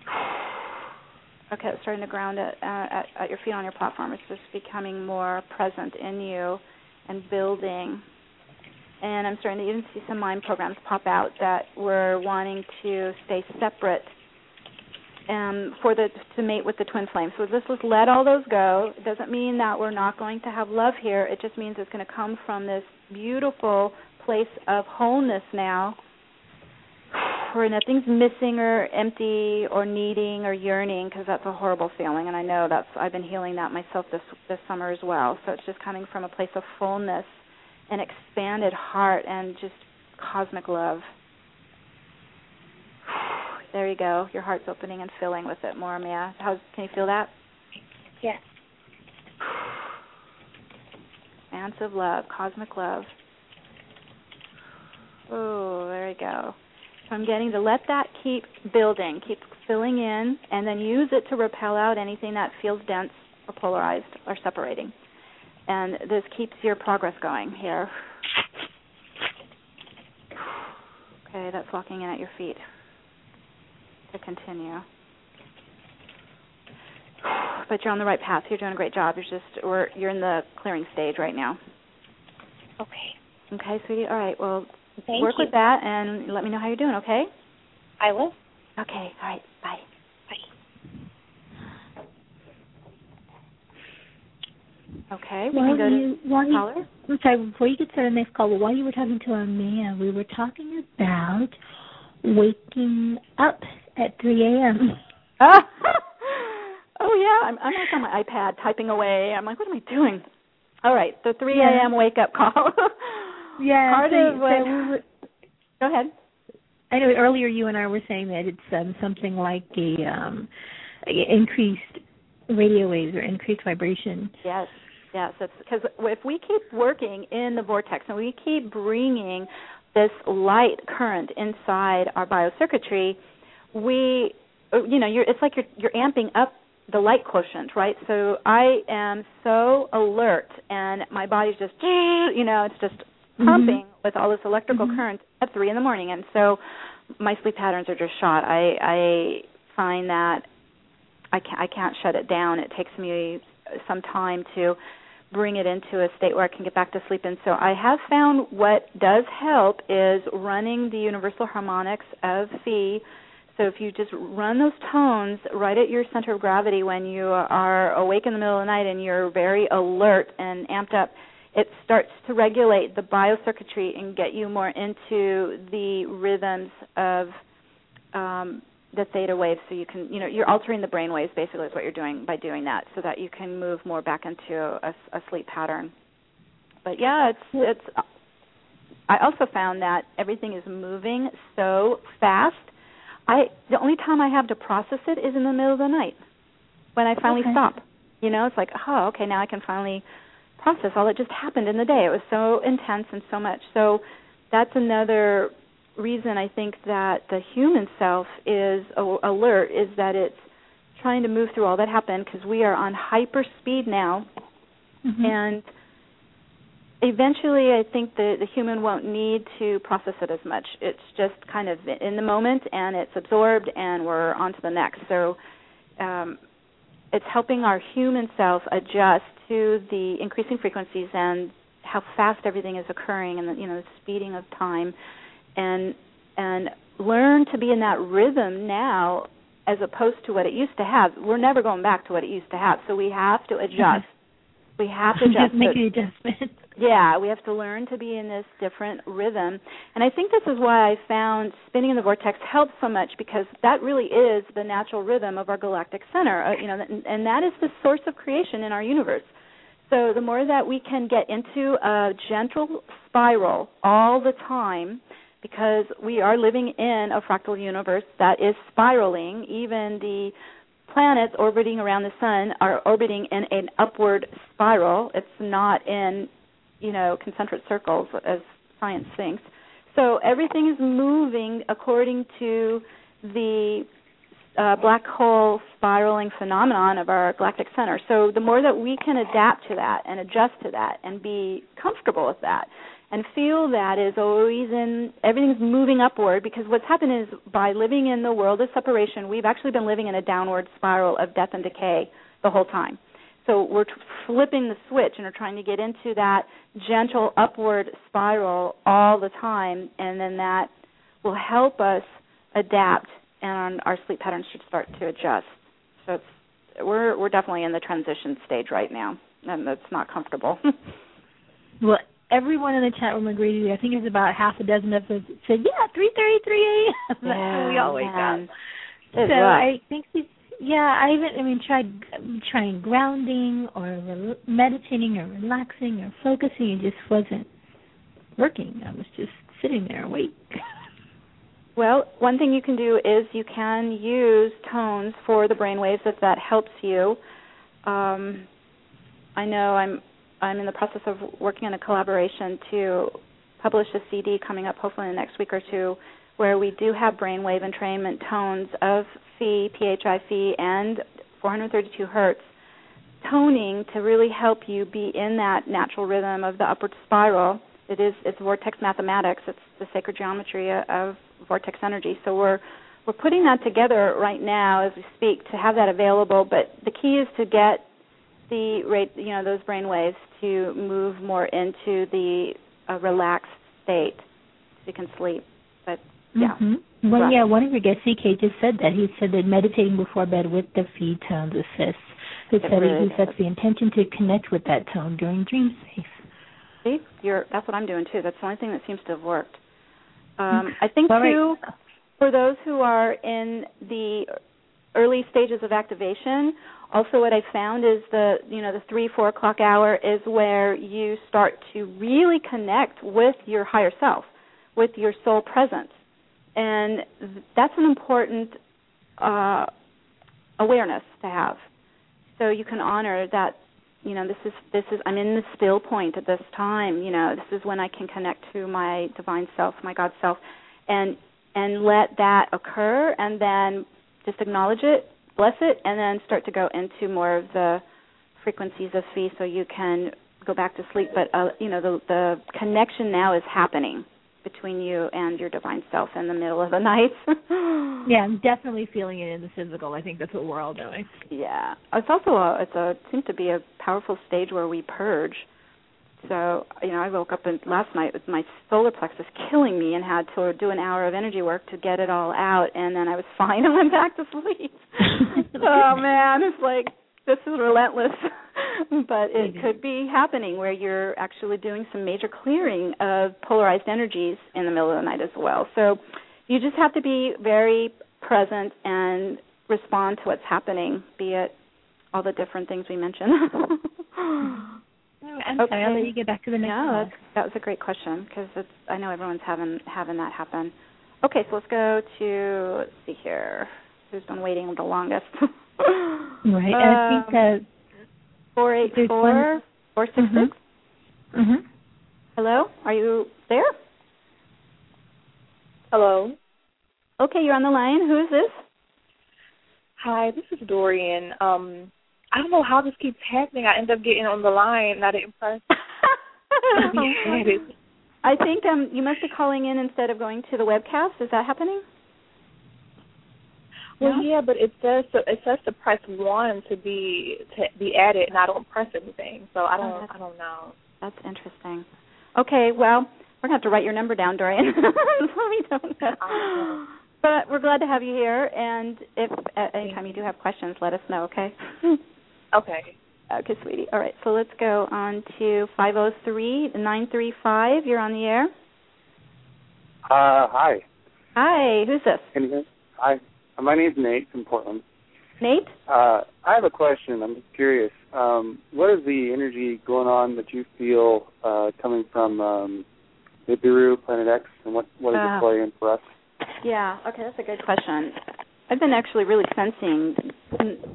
[SIGHS] Okay, it's starting to ground it uh, at, at your feet on your platform. It's just becoming more present in you and building. And I'm starting to even see some mind programs pop out that were wanting to stay separate um, for the to mate with the twin flame. So this was let all those go. It doesn't mean that we're not going to have love here. It just means it's going to come from this beautiful place of wholeness now, where nothing's missing or empty or needing or yearning, because that's a horrible feeling. And I know that's I've been healing that myself this this summer as well. So it's just coming from a place of fullness, an expanded heart, and just cosmic love. [SIGHS] There you go. Your heart's opening and filling with it more, Mia. How can you feel that? Yes. Expansive love, cosmic love. Oh, there you go. So I'm getting to let that keep building, keep filling in, and then use it to repel out anything that feels dense or polarized or separating. and this keeps your progress going here. Okay, that's walking in at your feet. To continue. But you're on the right path. You're doing a great job. You're just we're you're in the clearing stage right now. Okay. Okay, sweetie. All right. Well, Thank work you. with that and let me know how you're doing, okay? I will. Okay. All right. Bye. Bye. Okay. We While can go to you, while you, caller. I'm sorry, before you get to the next call, while you were talking to our man, we were talking about waking up at 3 a.m. [LAUGHS] oh yeah, I'm, I'm like on my iPad typing away. I'm like, what am I doing? All right, the 3 Yeah. a.m. wake up call. [LAUGHS] Yeah, Part so, of so what- we were, Go ahead. I know earlier you and I were saying that it's um, something like a um, increased radio waves or increased vibration. Yes, yes. Because if we keep working in the vortex and we keep bringing this light current inside our biocircuitry, we, you know, you're, it's like you're you're amping up the light quotient, right? So I am so alert, and my body's just, you know, it's just pumping with all this electrical Mhm. current at three in the morning, and so my sleep patterns are just shot. I I find that I can't I can't shut it down. It takes me some time to bring it into a state where I can get back to sleep. And so I have found what does help is running the universal harmonics of Phi. So if you just run those tones right at your center of gravity when you are awake in the middle of the night and you're very alert and amped up, it starts to regulate the biocircuitry and get you more into the rhythms of um, the theta waves. So you can, you know, you're altering the brain waves. Basically, is what you're doing by doing that, so that you can move more back into a, a sleep pattern. But yeah, it's it's. I also found that everything is moving so fast. I the only time I have to process it is in the middle of the night when I finally Okay. stop. You know, it's like, oh, okay, now I can finally process all that just happened in the day. It was so intense and so much. So that's another reason I think that the human self is alert is that it's trying to move through all that happened because we are on hyper speed now Mhm. and eventually I think the the human won't need to process it as much. It's just kind of in the moment and it's absorbed and we're on to the next. So um it's helping our human self adjust to the increasing frequencies and how fast everything is occurring and the you know the speeding of time and and learn to be in that rhythm now as opposed to what it used to have. We're never going back to what it used to have. So we have to adjust. We have to [LAUGHS] adjust. make the adjustment. [LAUGHS] yeah, we have to learn to be in this different rhythm. And I think this is why I found spinning in the vortex helps so much because that really is the natural rhythm of our galactic center, uh, you know, and that is the source of creation in our universe. So the more that we can get into a gentle spiral all the time because we are living in a fractal universe that is spiraling, even the planets orbiting around the sun are orbiting in an upward spiral. It's not in, you know, concentric circles as science thinks. So everything is moving according to the uh, black hole spiraling phenomenon of our galactic center. So the more that we can adapt to that and adjust to that and be comfortable with that and feel that is always in everything's moving upward because what's happened is by living in the world of separation, we've actually been living in a downward spiral of death and decay the whole time. So we're t- flipping the switch and are trying to get into that gentle upward spiral all the time, and then that will help us adapt, and our sleep patterns should start to adjust. So it's, we're we're definitely in the transition stage right now, and that's not comfortable. [LAUGHS] Well, everyone in the chat room agreed with you. I think it's about half a dozen of us said, "Yeah, three thirty, three a.m." [LAUGHS] That's when we all wake man. up. So rough. I think these, yeah, I even I mean tried trying grounding or rel- meditating or relaxing or focusing. It just wasn't working. I was just sitting there awake. [LAUGHS] Well, one thing you can do is you can use tones for the brain waves if that helps you. Um, I know I'm I'm in the process of working on a collaboration to publish a CD coming up hopefully in the next week or two where we do have brainwave entrainment tones of Phi, PHI Phi, and 432 hertz toning to really help you be in that natural rhythm of the upward spiral. It is it's vortex mathematics. It's the sacred geometry of vortex energy. So we're we're putting that together right now as we speak to have that available. But the key is to get the rate, you know, those brain waves to move more into the uh, relaxed state so you can sleep. But yeah. Mm-hmm. Well, yeah, one of your guests, CK, just said that. He said that meditating before bed with the feed tones assists. He said really he sets the intention to connect with that tone during dream space. See, you're that's what I'm doing too. That's the only thing that seems to have worked. Um, I think too, for those who are in the early stages of activation, also what I found is the you know the three four o'clock hour is where you start to really connect with your higher self, with your soul presence, and that's an important uh, awareness to have. So you can honor that you know this is this is i'm in the still point at this time you know this is when i can connect to my divine self my god self and and let that occur and then just acknowledge it bless it and then start to go into more of the frequencies of Phi so you can go back to sleep. But uh, you know the the connection now is happening between you and your divine self in the middle of the night. [LAUGHS] yeah, I'm definitely feeling it in the physical. I think that's what we're all doing. Yeah, it's also a it's a it seems to be a powerful stage where we purge. So you know, I woke up in, last night with my solar plexus killing me and had to do an hour of energy work to get it all out, and then I was [LAUGHS] fine and went back to sleep. [LAUGHS] oh man, it's like this is relentless. [LAUGHS] but it mm-hmm. could be happening where you're actually doing some major clearing of polarized energies in the middle of the night as well. So you just have to be very present and respond to what's happening, be it all the different things we mentioned. I'm okay. sorry, I'll let you get back to the next no, one. that was a great question because it's I know everyone's having having that happen. Okay, so let's go to let's see here. Who's been waiting the longest? [LAUGHS] right, uh, I think that Four eight four four six six. Mhm. Hello, are you there? Hello. Okay, you're on the line. Who is this? Hi, this is Dorian. Um, I don't know how this keeps happening. I end up getting on the line, not impressed. [LAUGHS] [LAUGHS] I think um you must be calling in instead of going to the webcast. Is that happening? Well, yeah, but it says to, it says to press one to be to be added, and I don't press anything, so I don't oh, I don't know. That's interesting. Okay, well, we're gonna have to write your number down, Dorian. [LAUGHS] we don't know. But we're glad to have you here, and if at any time you do have questions, let us know. Okay. Okay. Okay, sweetie. All right, so let's go on to five zero three nine three five. You're on the air. Uh, hi. Hi. Who's this? Can you hear? Hi. Uh, my name's Nate from Portland. Nate? Uh, I have a question. I'm just curious. Um, what is the energy going on that you feel uh, coming from um, Nibiru, Planet X, and what what is uh, it playing for us? Yeah. Okay, that's a good question. I've been actually really sensing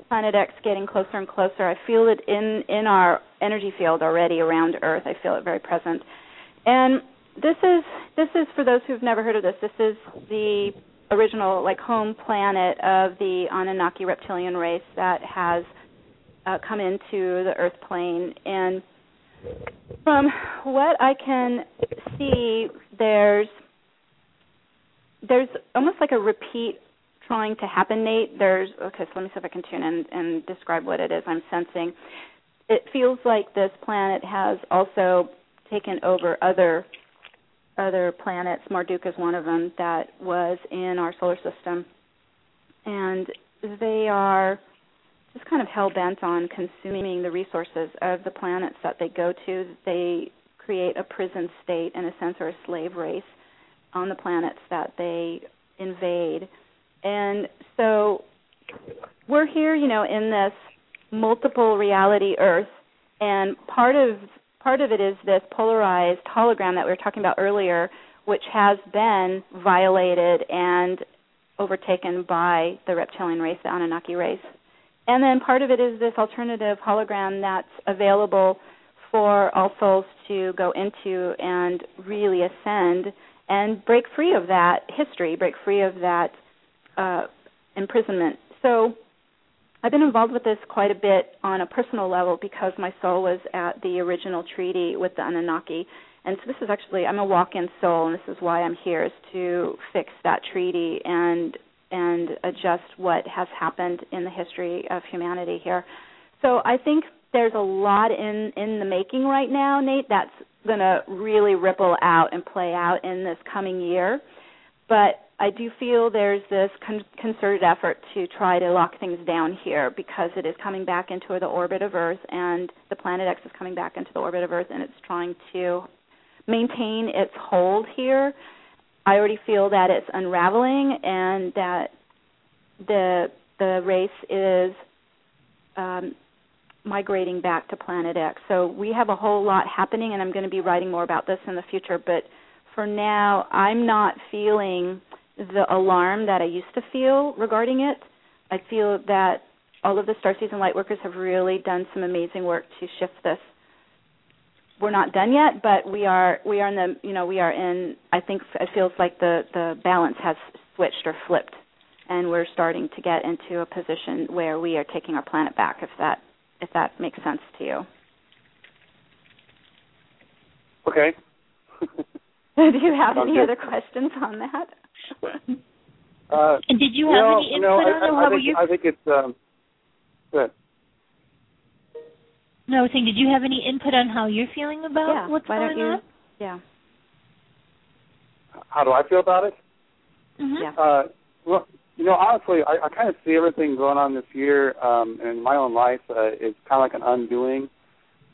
Planet X getting closer and closer. I feel it in in our energy field already around Earth. I feel it very present. And this is this is for those who've never heard of this. This is the original like home planet of the Anunnaki reptilian race that has uh, come into the Earth plane. And from what I can see, there's there's almost like a repeat trying to happen, Nate. There's okay, so let me see if I can tune in and describe what it is I'm sensing. It feels like this planet has also taken over other other planets. Marduk is one of them that was in our solar system, and they are just kind of hell bent on consuming the resources of the planets that they go to. They create a prison state, in a sense, or a slave race on the planets that they invade. And so we're here, you know, in this multiple reality Earth, and part of part of it is this polarized hologram that we were talking about earlier, which has been violated and overtaken by the reptilian race, the Anunnaki race. And then part of it is this alternative hologram that's available for all souls to go into and really ascend and break free of that history, break free of that uh, imprisonment. So I've been involved with this quite a bit on a personal level because my soul was at the original treaty with the Anunnaki. And so this is actually I'm a walk-in soul, and this is why I'm here is to fix that treaty and and adjust what has happened in the history of humanity here. So I think there's a lot in in the making right now, Nate. That's going to really ripple out and play out in this coming year. But I do feel there's this con- concerted effort to try to lock things down here because it is coming back into the orbit of Earth, and the Planet X is coming back into the orbit of Earth, and it's trying to maintain its hold here. I already feel that it's unraveling, and that the the race is um, migrating back to Planet X. So we have a whole lot happening, and I'm going to be writing more about this in the future. But for now, I'm not feeling the alarm that I used to feel regarding it. I feel that all of the Star Season Lightworkers have really done some amazing work to shift this. We're not done yet, but we are we are in the you know we are in I think it feels like the the balance has switched or flipped and we're starting to get into a position where we are taking our planet back if that if that makes sense to you. Okay. [LAUGHS] Do you have any other questions on that? Uh, and did you have no, any input no, I, on? I, How think, you? I think it's um, good. No, I was saying, did you have any input on how you're feeling about yeah, what's why going don't you, on? Yeah. How do I feel about it? Mm-hmm. Yeah. Uh, well, you know, honestly, I, I kind of see everything going on this year um, in my own life. Uh, it's kind of like an undoing.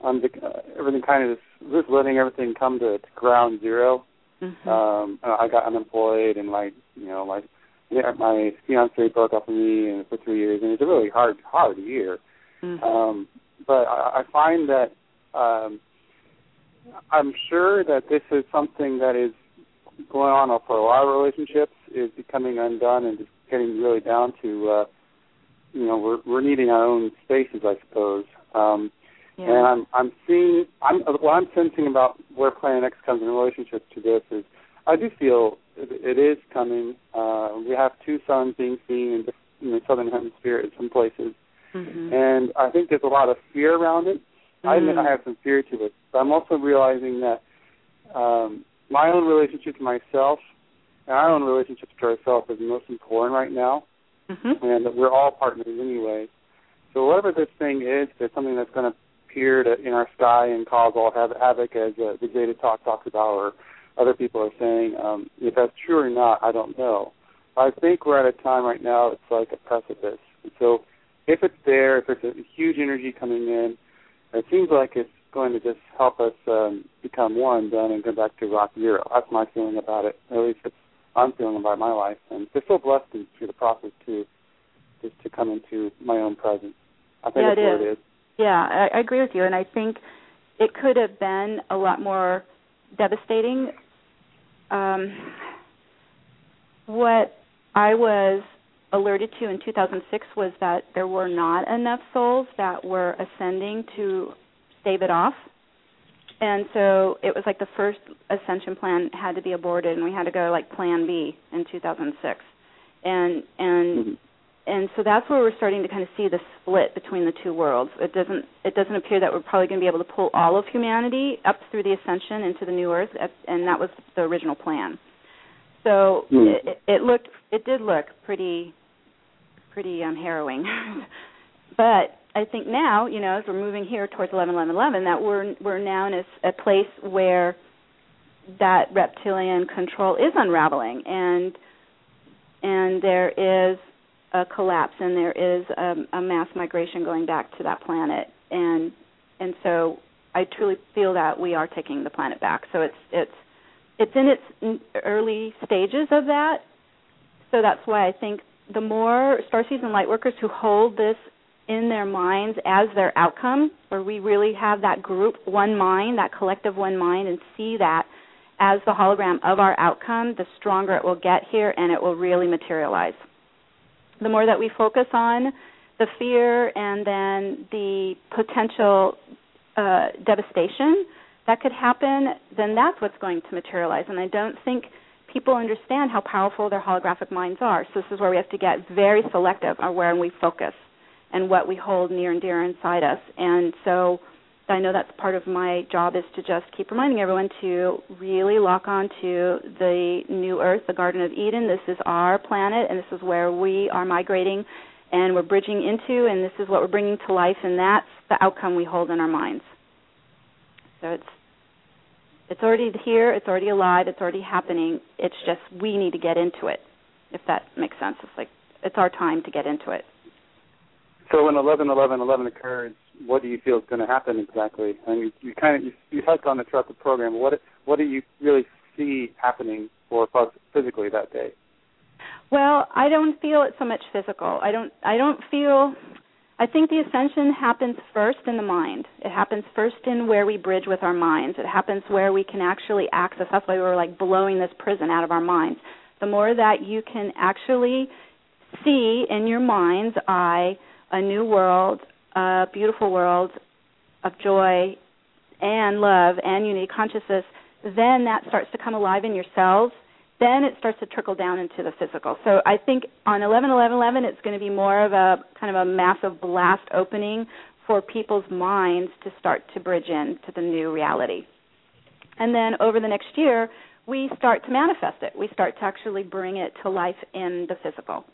Um, the, uh, everything kind of just, just letting everything come to, to ground 0 Mm-hmm. Um, I got unemployed, and like you know, my yeah, my fiance broke up with me and for three years, and it's a really hard, hard year. mm-hmm. Um, but I, I find that um, I'm sure that this is something that is going on for a lot of relationships is becoming undone and just getting really down to uh, you know we're we're needing our own spaces, I suppose. Um, yeah. And I'm I'm seeing I'm what I'm sensing about where Planet X comes in relationship to this is I do feel it, it is coming. Uh, we have two suns being seen in the you know, southern hemisphere in some places, mm-hmm. and I think there's a lot of fear around it. Mm-hmm. I admit I have some fear to it, but I'm also realizing that um, my own relationship to myself and our own relationship to ourselves is most important right now, mm-hmm. and that we're all partners anyway. So whatever this thing is, there's something that's going to appear to, in our sky and cause all havoc, as uh, the Zeta Talk talks about, or other people are saying. Um, if that's true or not, I don't know. I think we're at a time right now. It's like a precipice. And so, if it's there, if it's a huge energy coming in, it seems like it's going to just help us um, become one, done, and go back to rock zero. That's my feeling about it. At least it's I'm feeling about my life, and just so blessed through the process too, just to come into my own presence. I think Yeah, that's it what is. it is. Yeah, I, I agree with you, and I think it could have been a lot more devastating. Um, what I was alerted to in 2006 was that there were not enough souls that were ascending to stave it off. And so it was like the first ascension plan had to be aborted and we had to go like plan B in 2006. And and Mm-hmm. And so that's where we're starting to kind of see the split between the two worlds. It doesn't it doesn't appear that we're probably going to be able to pull all of humanity up through the ascension into the new earth and that was the original plan. So Hmm. it, it looked it did look pretty pretty um harrowing. [LAUGHS] but I think now, you know, as we're moving here towards 11 11 11 that we're we're now in a, a place where that reptilian control is unraveling and and there is a collapse and there is a, a mass migration going back to that planet and and so I truly feel that we are taking the planet back. So it's it's it's in its early stages of that. So that's why I think the more star season lightworkers who hold this in their minds as their outcome, where we really have that group one mind, that collective one mind, and see that as the hologram of our outcome, the stronger it will get here and it will really materialize. The more that we focus on the fear and then the potential uh, devastation that could happen, then that's what's going to materialize. And I don't think people understand how powerful their holographic minds are. So this is where we have to get very selective on where we focus. and what we hold near and dear inside us. And so I know that's part of my job is to just keep reminding everyone to really lock on to the new earth, the Garden of Eden. This is our planet, and this is where we are migrating and we're bridging into, and this is what we're bringing to life, and that's the outcome we hold in our minds. So it's it's already here, it's already alive, it's already happening. It's just we need to get into it, if that makes sense. It's like it's our time to get into it. So when eleven eleven eleven occurs, what do you feel is going to happen exactly? I mean, you, kind of you, you touched on it throughout the program. What what do you really see happening for us physically that day? Well, I don't feel it so much physical. I don't I don't feel I think the ascension happens first in the mind. It happens first in where we bridge with our minds. It happens where we can actually access. That's why we're like blowing this prison out of our minds. The more that you can actually see in your mind's eye a new world, a beautiful world of joy and love and unity consciousness, then that starts to come alive in yourselves. Then it starts to trickle down into the physical. So I think on 11 11 11 it's going to be more of a kind of a massive blast opening for people's minds to start to bridge in to the new reality. And then over the next year, we start to manifest it. We start to actually bring it to life in the physical.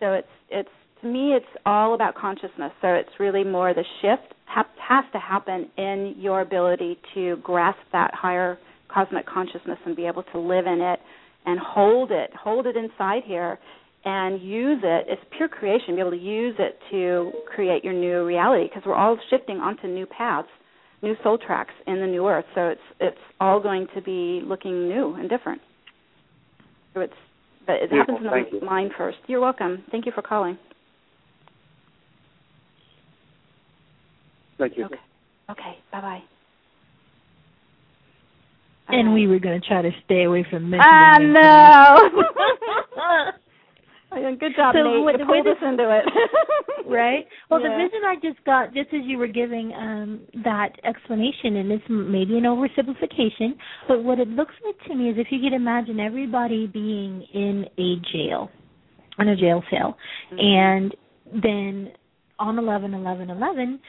So it's it's me, it's all about consciousness. So it's really more the shift ha- has to happen in your ability to grasp that higher cosmic consciousness and be able to live in it and hold it, hold it inside here and use it. It's pure creation, be able to use it to create your new reality because we're all shifting onto new paths, new soul tracks in the new earth. So it's it's all going to be looking new and different. So it's but it Beautiful. happens in Thank the you. mind first. You're welcome. Thank you for calling. Thank you. Okay. Okay. Bye bye. And we were going to try to stay away from mentioning Ah it. no. [LAUGHS] Good job, So Nate. with- you pulled with us into it. [LAUGHS] right? Well, Yeah. the vision I just got, just as you were giving um, that explanation, and it's maybe an oversimplification, but what it looks like to me is if you could imagine everybody being in a jail, on a jail cell, Mm-hmm. and then on eleven eleven eleven,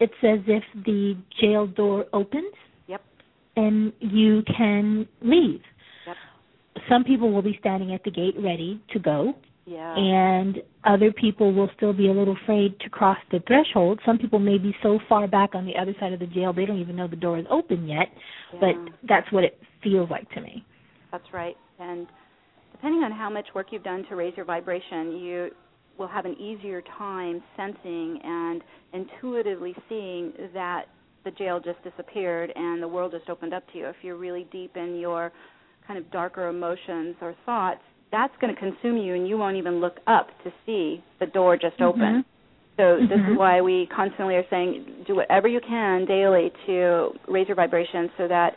it's as if the jail door opens. Yep. And you can leave. Yep. Some people will be standing at the gate ready to go Yeah. and other people will still be a little afraid to cross the threshold. Some people may be so far back on the other side of the jail they don't even know the door is open yet, but that's what it feels like to me. That's right. And depending on how much work you've done to raise your vibration, you will have an easier time sensing and intuitively seeing that the jail just disappeared and the world just opened up to you. If you're really deep in your kind of darker emotions or thoughts, that's going to consume you and you won't even look up to see the door just open. So this is Mhm. why we constantly are saying do whatever you can daily to raise your vibration so that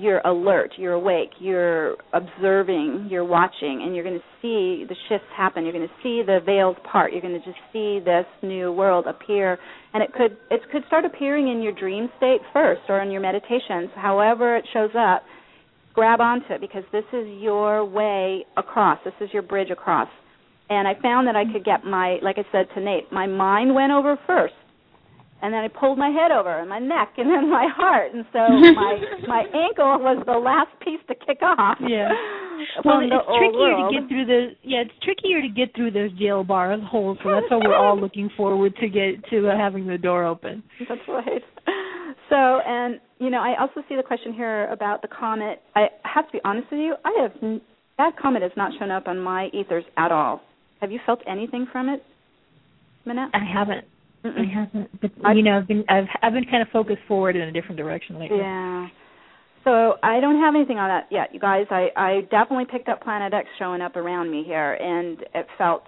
you're alert, you're awake, you're observing, you're watching, and you're going to see the shifts happen. You're going to see the veils part. You're going to just see this new world appear, and it could it could start appearing in your dream state first, or in your meditations. However it shows up, grab onto it because this is your way across. This is your bridge across. And I found that I could get my, like I said to Nate, my mind went over first, and then I pulled my head over, and my neck, and then my heart, and so [LAUGHS] my my ankle was the last piece to kick off. Yeah. [LAUGHS] Well, it's trickier world. to get through the yeah, it's trickier to get through those jail bars holes. So that's why we're all looking forward to get to uh, having the door open. That's right. So, and you know, I also see the question here about the comet. I have to be honest with you. I have that comet has not shown up on my ethers at all. Have you felt anything from it, Manette? I haven't. I Mm-mm. haven't. But I- you know, I've been I've I've been kind of focused forward in a different direction lately. Yeah. So I don't have anything on that yet, you guys. I I definitely picked up Planet X showing up around me here, and it felt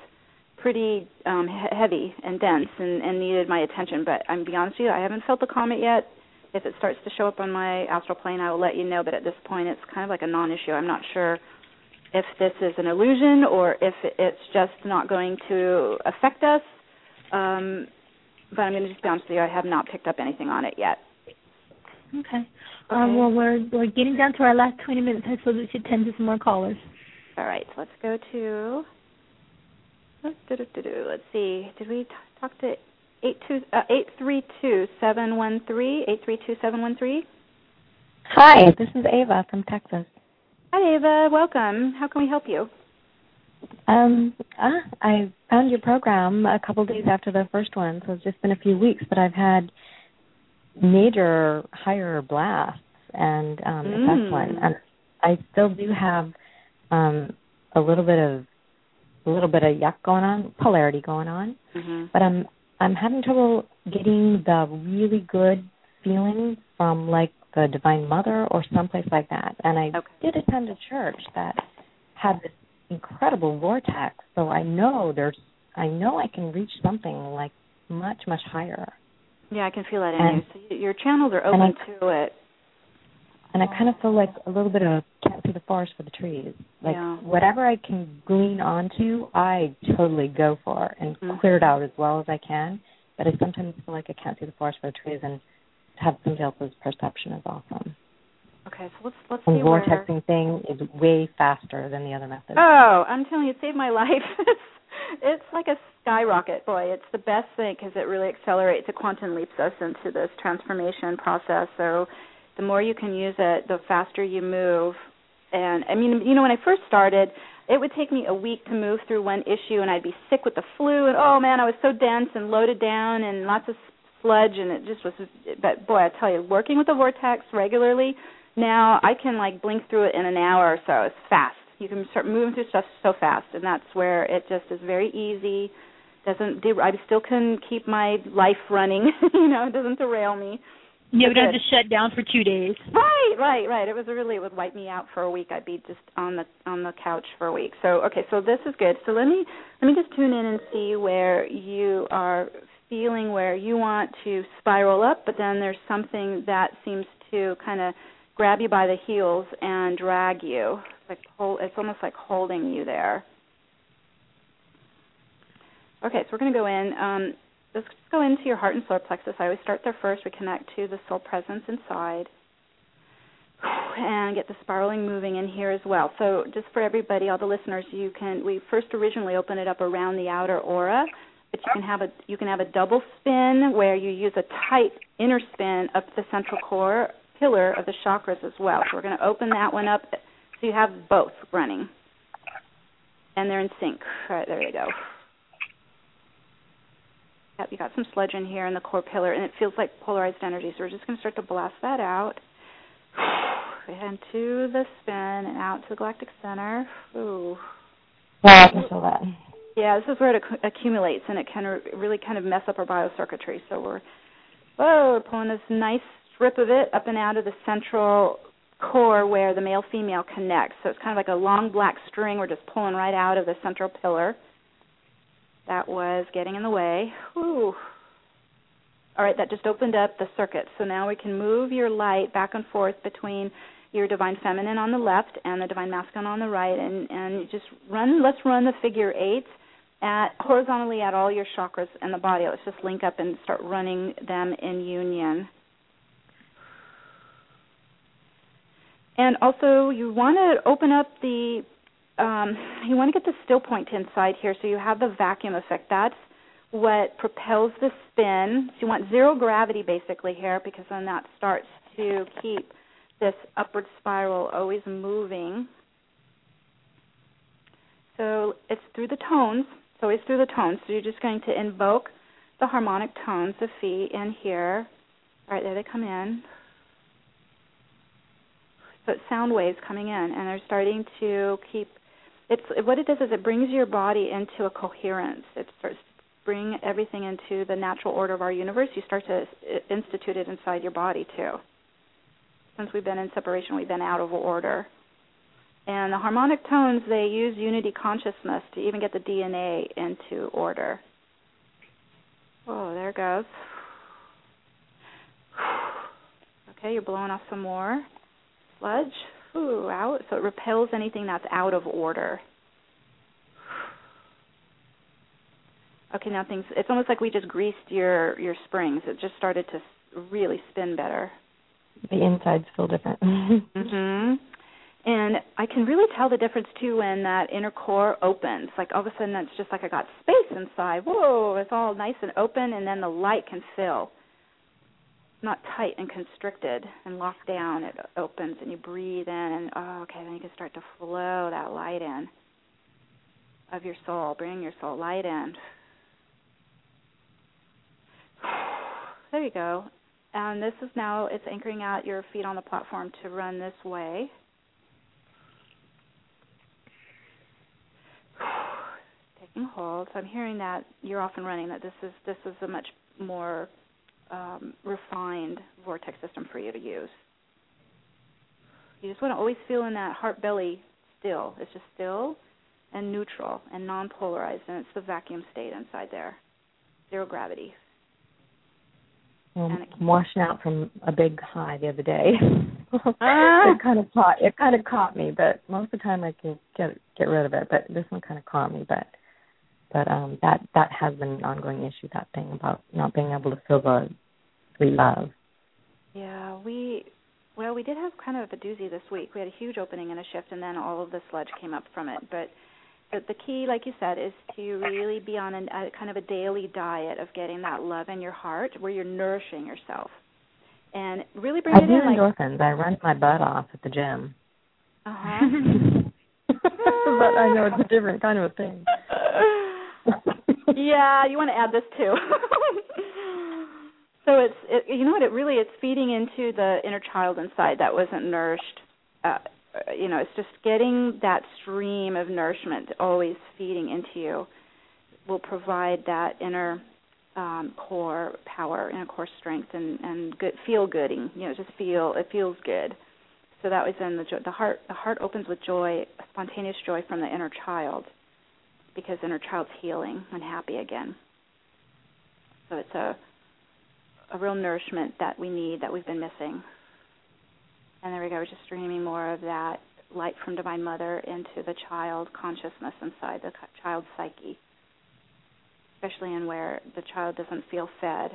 pretty um he- heavy and dense and and needed my attention. But I'm be honest with you, I haven't felt the comet yet. If it starts to show up on my astral plane, I will let you know. But at this point, it's kind of like a non-issue. I'm not sure if this is an illusion or if it's just not going to affect us. Um, but I'm going to just be honest with you. I have not picked up anything on it yet. Okay. Okay. Um, well, we're we're getting down to our last 20 minutes, so we should tend to some more callers. All right, so let's go to. Let's see. Did we? talk to eight two uh, eight three two seven one three eight three two seven one three. Hi, this is Ava from Texas. Hi, Ava. Welcome. How can we help you? Um, ah, I found your program a couple days after the first one, so it's just been a few weeks, but I've had major higher blasts and um Mm. excellent. And I still do have um a little bit of a little bit of yuck going on, polarity going on, Mm-hmm. but I'm I'm having trouble getting the really good feeling from like the Divine Mother or someplace like that. And I Okay. did attend a church that had this incredible vortex, so I know there's I know I can reach something like much much higher. Yeah, I can feel that in And- you. So your channels are open I- to it. And I kind of feel like a little bit of can't see the forest for the trees. Like Yeah. whatever I can glean onto, I totally go for and Mhm. clear it out as well as I can. But I sometimes feel like I can't see the forest for the trees, and to have somebody else's perception is awesome. Okay, so let's let's And see where. vortexing thing is way faster than the other methods. Oh, I'm telling you, it saved my [LAUGHS] life. it's, it's like a skyrocket, boy. It's the best thing because it really accelerates. It quantum leaps us into this transformation process. So, the more you can use it, the faster you move. And I mean, you know, when I first started, it would take me a week to move through one issue, and I'd be sick with the flu, and oh man, I was so dense and loaded down, and lots of sludge, and it just was. But boy, I tell you, working with the vortex regularly, now I can like blink through it in an hour or so. It's fast. You can start moving through stuff so fast, and that's where it just is very easy. Doesn't de- I still can keep my life running. [LAUGHS] you know, it doesn't derail me. Yeah, we don't have to shut down for two days. Right, right, right. It was really it would wipe me out for a week. I'd be just on the on the couch for a week. So okay, so this is good. So let me let me just tune in and see where you are feeling where you want to spiral up, but then there's something that seems to kind of grab you by the heels and drag you. It's like it's almost like holding you there. Okay, so we're going to go in. Um, let's just go into your heart and solar plexus. I always start there first. We connect to the soul presence inside [SIGHS] and get the spiraling moving in here as well. So just for everybody, all the listeners, you can we first originally open it up around the outer aura, but you can have a you can have a double spin where you use a tight inner spin up the central core pillar of the chakras as well. So we're going to open that one up so you have both running. And they're in sync. All right, there you go. Yep, you got some sludge in here in the core pillar, and it feels like polarized energy. So we're just going to start to blast that out. Into the spin and out to the galactic center. Ooh. Yeah, I can feel that. Yeah, this is where it acc- accumulates, and it can r- really kind of mess up our biocircuitry. So we're, whoa, we're pulling this nice strip of it up and out of the central core where the male female connects. So it's kind of like a long black string. We're just pulling right out of the central pillar. That was getting in the way. Whew. All right, that just opened up the circuit. So now we can move your light back and forth between your divine feminine on the left and the divine masculine on the right, and and just run. Let's run the figure eight at horizontally at all your chakras and the body. Let's just link up and start running them in union. And also, you want to open up the, um, you want to get the still point inside here so you have the vacuum effect. That's what propels the spin. So you want zero gravity basically here because then that starts to keep this upward spiral always moving. So it's through the tones. It's always through the tones. So you're just going to invoke the harmonic tones of Phi in here. All right, there they come in. It's sound waves coming in, and they're starting to keep. It's what it does is it brings your body into a coherence. It starts to bring everything into the natural order of our universe. You start to uh, institute it inside your body too. Since we've been in separation, we've been out of order. And the harmonic tones, they use unity consciousness to even get the DNA into order. Oh, there it goes. [SIGHS] Okay, you're blowing off some more sludge. Ooh, out. So it repels anything that's out of order. Okay, now things. It's almost like we just greased your your springs. It just started to really spin better. The insides feel different. [LAUGHS] Mhm. And I can really tell the difference too when that inner core opens. Like all of a sudden, it's just like I got space inside. Whoa, it's all nice and open, and then the light can fill. Not tight and constricted and locked down. It opens, and you breathe in, and oh, okay, then you can start to flow that light in of your soul. Bring your soul light in. [SIGHS] There you go. And this is now it's anchoring out your feet on the platform to run this way. [SIGHS] Taking hold. So I'm hearing that you're off and running. That this is this is a much more um, refined vortex system for you to use. You just want to always feel in that heart belly still. It's just still and neutral and non polarized, and it's the vacuum state inside there. Zero gravity. Well, I'm washing out from a big high the other day. [LAUGHS] ah. it kind of caught it kind of caught me, but most of the time I can get get rid of it. But this one kind of caught me. But but um that that has been an ongoing issue. That thing about not being able to feel the sweet love. Yeah, we well we did have kind of a doozy this week. We had a huge opening and a shift, and then all of the sludge came up from it. But but the key, like you said, is to really be on a, a kind of a daily diet of getting that love in your heart, where you're nourishing yourself, and really bring I it do in. Like, endorphins. I run my butt off at the gym. uh huh. [LAUGHS] but I know it's a different kind of a thing. [LAUGHS] yeah, you want to add this too. so it's it, you know what it really it's feeding into the inner child inside that wasn't nourished. Uh, you know, it's just getting that stream of nourishment always feeding into you will provide that inner um, core power, inner core strength, and and good feel gooding. You know, just feel it feels good. So that was in the the heart. The heart opens with joy, spontaneous joy from the inner child, because inner child's healing and happy again. So it's a a real nourishment that we need that we've been missing. And there we go, we're just streaming more of that light from Divine Mother into the child consciousness inside the child psyche, especially in where the child doesn't feel fed,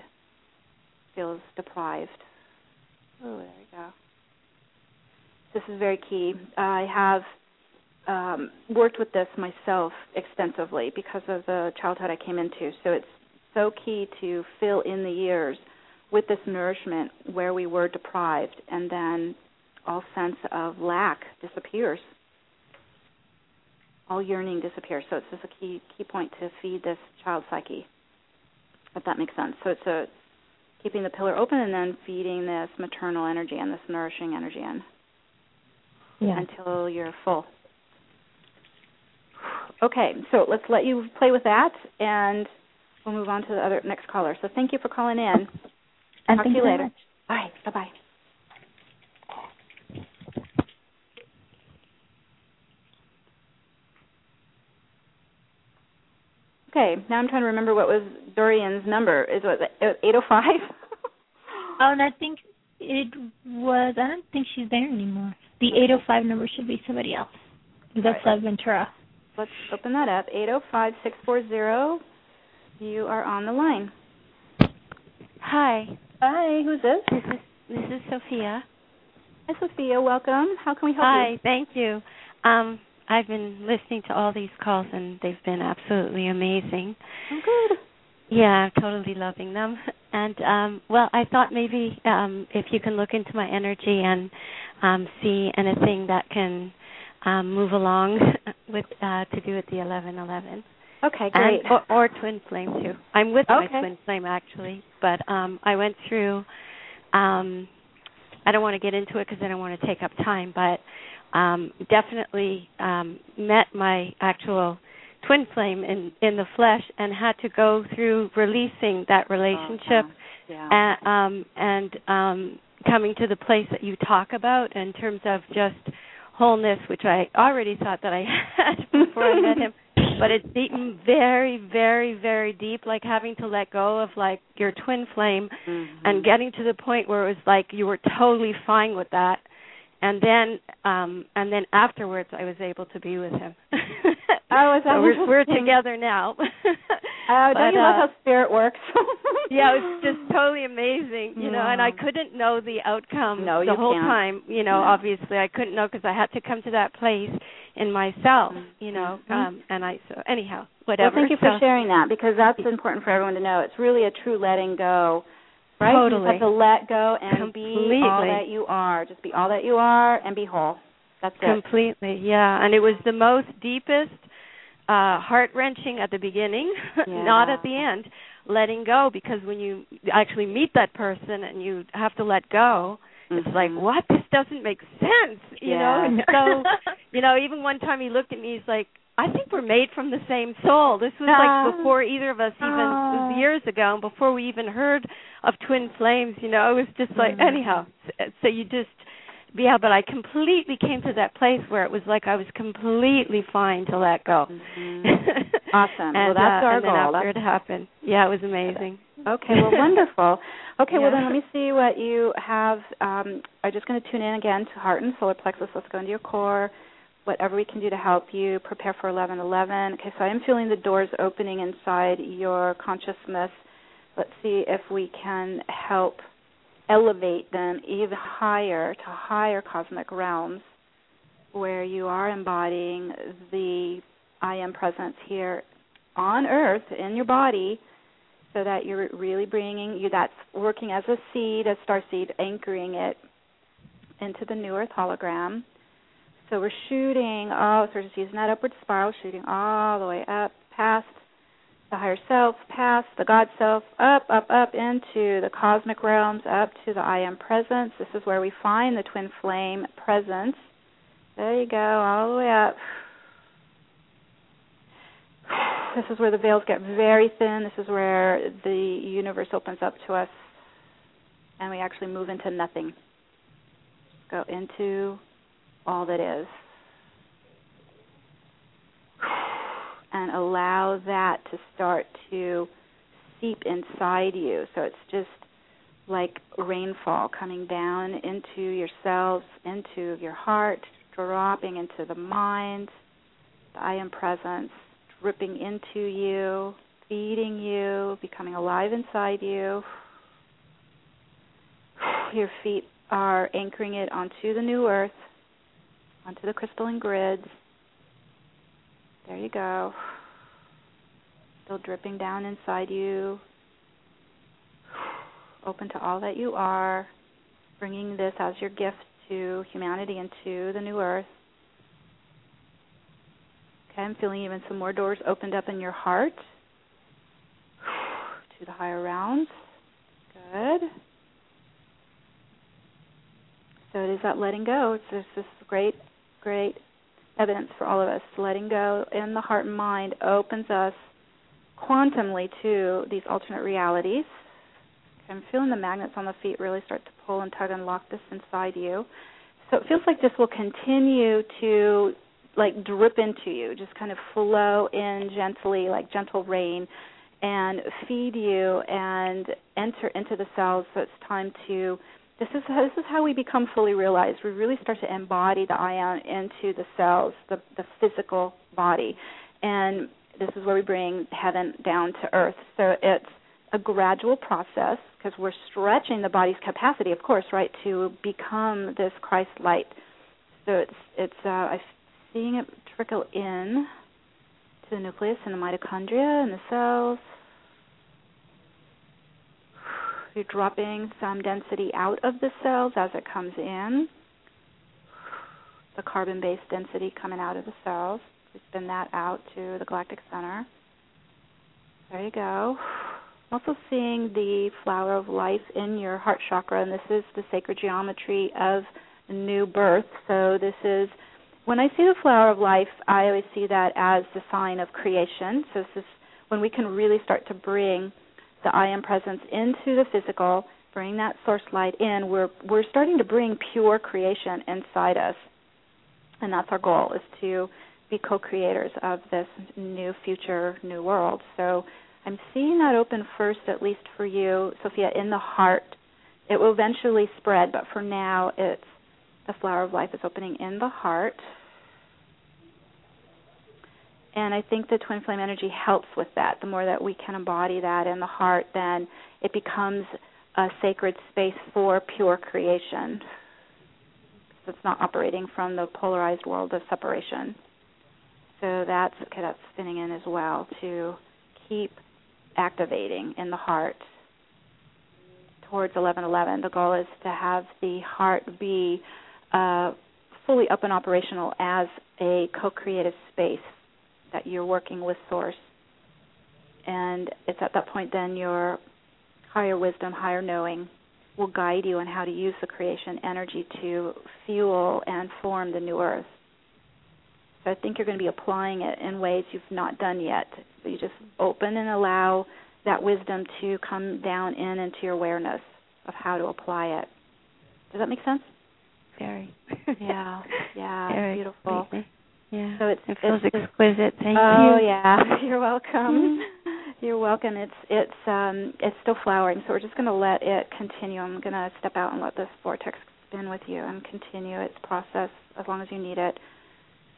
feels deprived. Oh, there we go. This is very key. I have um, worked with this myself extensively because of the childhood I came into. So it's so key to fill in the years with this nourishment where we were deprived, and then all sense of lack disappears. All yearning disappears. So it's just a key key point to feed this child psyche. If that makes sense. So it's a keeping the pillar open and then feeding this maternal energy and this nourishing energy in yeah. until you're full. Okay, so let's let you play with that, and we'll move on to the other next caller. So thank you for calling in. And Talk thank to you you later. much. All right, bye bye. Okay, now I'm trying to remember what was Dorian's number. Is it 805? [LAUGHS] Oh, and I think it was. I don't think she's there anymore. The 805 number should be somebody else. That's Right. uh, Ventura. Let's open that up. 805-640. You are on the line. Hi, Hi, who's this? this is this is Sophia. Hi, Sophia. Welcome. How can we help Hi, you? Hi, thank you. Um, I've been listening to all these calls and they've been absolutely amazing. I'm good. Yeah, I'm totally loving them. [LAUGHS] And um, well, I thought maybe um, if you can look into my energy and um, see anything that can um, move along [LAUGHS] with uh, to do with the eleven eleven. Okay, and great. or, or twin flame too. I'm with Okay. my twin flame actually, but um I went through um I don't want to get into it because I don't want to take up time, but um definitely um met my actual twin flame in in the flesh and had to go through releasing that relationship yeah. and um and um coming to the place that you talk about in terms of just wholeness which I already thought that I [LAUGHS] had before I met him [LAUGHS] but it's eaten very very very deep like having to let go of like your twin flame Mm-hmm. and getting to the point where it was like you were totally fine with that and then um and then afterwards I was able to be with him [LAUGHS] Oh, is that [LAUGHS] so we're, we're together now. oh, don't you love uh, how spirit works? [LAUGHS] yeah, it's just totally amazing, you know. And I couldn't know the outcome no, the whole can't. time. You know, No. obviously I couldn't know because I had to come to that place in myself. You know, Mhm. um and I so anyhow, whatever. Well, thank you for sharing that because that's important for everyone to know. It's really a true letting go. Right? You Totally. just have to let go and be all that you are. Just be all that you are and be whole. That's it. Completely, yeah. And it was the most deepest, uh, heart wrenching at the beginning, [LAUGHS] not at the end. Letting go because when you actually meet that person and you have to let go, it's like, Mhm. what? This doesn't make sense, you know? Yeah. And so, [LAUGHS] you know, even one time he looked at me, he's like, I think we're made from the same soul. This was Ah. like before either of us even, Ah. was years ago, and before we even heard of twin flames, you know, it was just like, Mhm. anyhow. So, you just, yeah, but I completely came to that place where it was like I was completely fine to let go. Mhm. [LAUGHS] Awesome. and, well, that's uh, our and goal. after That's it happened, yeah, it was amazing. Okay, well, [LAUGHS] wonderful. Okay, well then let me see what you have. Um, I'm just going to tune in again to heart and solar plexus. Let's go into your core. Whatever we can do to help you prepare for 1111. Okay, so I am feeling the doors opening inside your consciousness. Let's see if we can help elevate them even higher to higher cosmic realms where you are embodying the I am presence here on earth in your body so that you're really bringing you that's working as a seed, a star seed, anchoring it into the new earth hologram. So we're shooting, all, so we're using that upward spiral, shooting all the way up past the higher self, past the God self, up, up, up into the cosmic realms, up to the I am presence. This is where we find the twin flame presence. There you go, all the way up. [SIGHS] This is where the veils get very thin. This is where the universe opens up to us and we actually move into nothing. Go into all that is. And allow that to start to seep inside you. So it's just like rainfall coming down into your cells, into your heart, dropping into the mind, the I am presence, dripping into you, feeding you, becoming alive inside you. Your feet are anchoring it onto the new earth, onto the crystalline grids. There you go. Still dripping down inside you. Open to all that you are, bringing this as your gift to humanity and to the new earth. Okay, I'm feeling even some more doors opened up in your heart [SIGHS] to the higher realms. Good. So it is that letting go. It's just this great, great evidence for all of us. Letting go in the heart and mind opens us quantumly to these alternate realities. I'm feeling the magnets on the feet really start to pull and tug and lock this inside you. So it feels like this will continue to like drip into you, just kind of flow in gently, like gentle rain, and feed you and enter into the cells. So it's time to. This is how, this is how we become fully realized. We really start to embody the ion into the cells, the the physical body, and this is where we bring heaven down to earth. So it's a gradual process because we're stretching the body's capacity, of course, right, to become this Christ light. So it's it's uh, I'm seeing it trickle in to the nucleus and the mitochondria and the cells. You're dropping some density out of the cells as it comes in. The carbon-based density coming out of the cells. We spin that out to the galactic center. There you go. Also seeing the flower of life in your heart chakra, and this is the sacred geometry of new birth. So this is when I see the flower of life, I always see that as the sign of creation. So this is when we can really start to bring the I am presence into the physical, bring that source light in. We're we're starting to bring pure creation inside us, and that's our goal: is to be co-creators of this new future, new world. So I'm seeing that open first, at least for you, Sophia, in the heart. It will eventually spread, but for now, it's the flower of life is opening in the heart. And I think the twin flame energy helps with that. The more that we can embody that in the heart, then it becomes a sacred space for pure creation. It's not operating from the polarized world of separation. So that's okay, that's spinning in as well to keep activating in the heart towards 1111. The goal is to have the heart be uh, fully up and operational as a co-creative space that you're working with source. And it's at that point then your higher wisdom, higher knowing will guide you on how to use the creation energy to fuel and form the new earth. So I think you're going to be applying it in ways you've not done yet. So you just open and allow that wisdom to come down in into your awareness of how to apply it. Does that make sense? Very. [LAUGHS] yeah. Yeah. Very beautiful. Yeah. So it's it feels it's, exquisite. Thank oh, you. Oh yeah. [LAUGHS] You're welcome. You're welcome. It's it's um it's still flowering, so we're just going to let it continue. I'm going to step out and let this vortex spin with you and continue its process as long as you need it,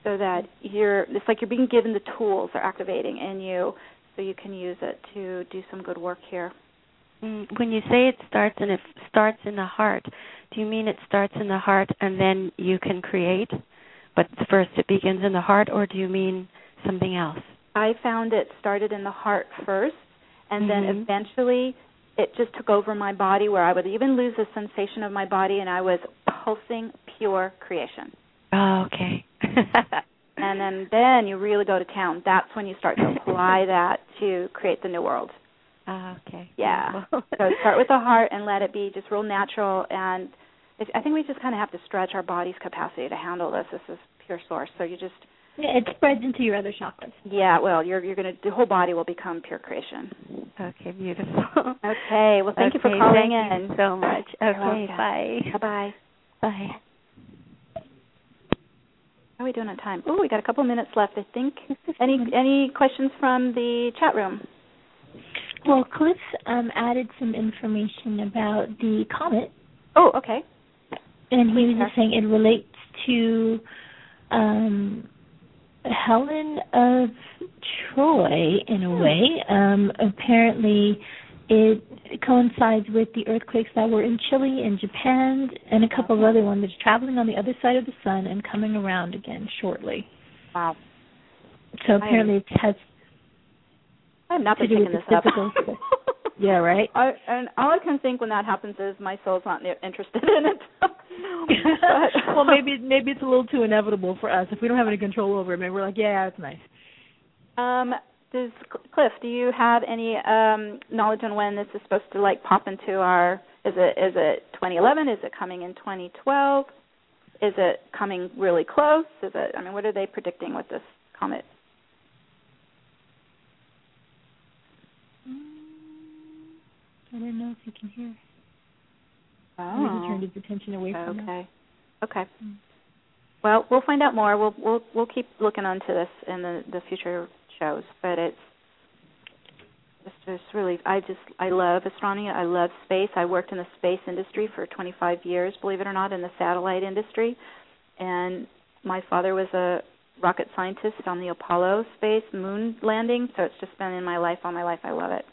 so that you're. It's like you're being given the tools they're activating in you, so you can use it to do some good work here. Mm, when you say it starts and it starts in the heart, do you mean it starts in the heart and then you can create, but first it begins in the heart, or do you mean something else? I found it started in the heart first, and mm-hmm. then eventually it just took over my body where I would even lose the sensation of my body and I was pulsing pure creation. Oh, okay. [LAUGHS] [LAUGHS] and then then you really go to town. That's when you start to apply that to create the new world. Oh, okay. Yeah. so start with [LAUGHS] the heart and let it be just real natural and I think we just kind of have to stretch our body's capacity to handle this. This is pure source. So you just yeah, it spreads into your other chakras. Yeah, well, you're you're gonna the whole body will become pure creation. Okay, beautiful. okay, well, thank okay, you for calling thank in you so much. Okay, bye. Bye bye. Bye. How are we doing on time? Oh, we got a couple minutes left, I think. [LAUGHS] any any questions from the chat room? Well, Cliff um, added some information about the comet. Oh, okay. And he was just saying it relates to um, Helen of Troy in a way. Um, apparently, it coincides with the earthquakes that were in Chile and Japan and a couple of other ones that's traveling on the other side of the sun and coming around again shortly. Wow. So apparently it has I'm not to do with this up. [LAUGHS] yeah, right. I, and all I can think when that happens is my soul's not interested in it. [LAUGHS] well, maybe maybe it's a little too inevitable for us if we don't have any control over it. Maybe we're like, yeah, it's nice. Um, does Cliff? Do you have any um knowledge on when this is supposed to like pop into our? Is it is it 2011? Is it coming in 2012? Is it coming really close? Is it? I mean, what are they predicting with this comet? I don't know if you can hear. Oh. He turned his attention away from Okay. Us. Okay. Mm. Well, we'll find out more. We'll we'll we'll keep looking onto this in the the future shows, but it's it's just really I just I love astronomy. I love space. I worked in the space industry for 25 years, believe it or not, in the satellite industry, and my father was a rocket scientist on the Apollo space moon landing. So it's just been in my life all my life. I love it.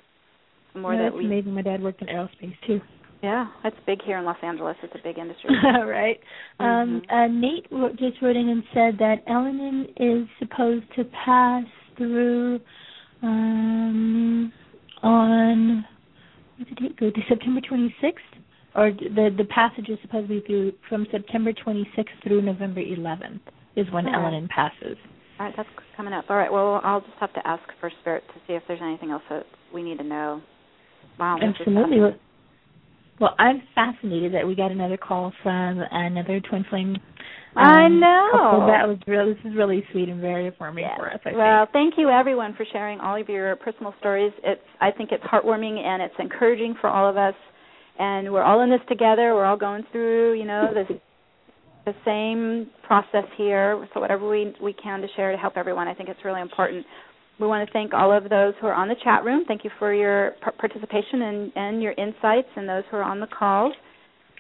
More that we amazing. My dad worked in aerospace too. yeah, that's big here in Los Angeles. It's a big industry. [LAUGHS] right. Mm-hmm. Um, uh, Nate wrote, just wrote in and said that Elenin is supposed to pass through um, on what did it go to September 26th, or the the passage is supposed to be through from September 26th through November 11th is when Oh. Elenin passes. All right, that's coming up. All right, well, I'll just have to ask for Spirit to see if there's anything else that we need to know. Wow, Absolutely. Well, I'm fascinated that we got another call from another twin flame. I um, know. couple. That was really this is really sweet and very affirming for us. I well, thank you everyone for sharing all of your personal stories. It's I think it's heartwarming and it's encouraging for all of us. And we're all in this together. We're all going through, you know, this the same process here. So whatever we we can to share to help everyone, I think it's really important. We want to thank all of those who are on the chat room. Thank you for your par- participation and, and your insights, and those who are on the calls.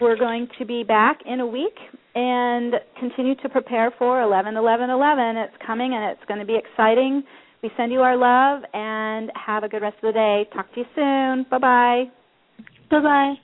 We're going to be back in a week and continue to prepare for 11 11 11. It's coming and it's going to be exciting. We send you our love and have a good rest of the day. Talk to you soon. Bye bye. Bye bye.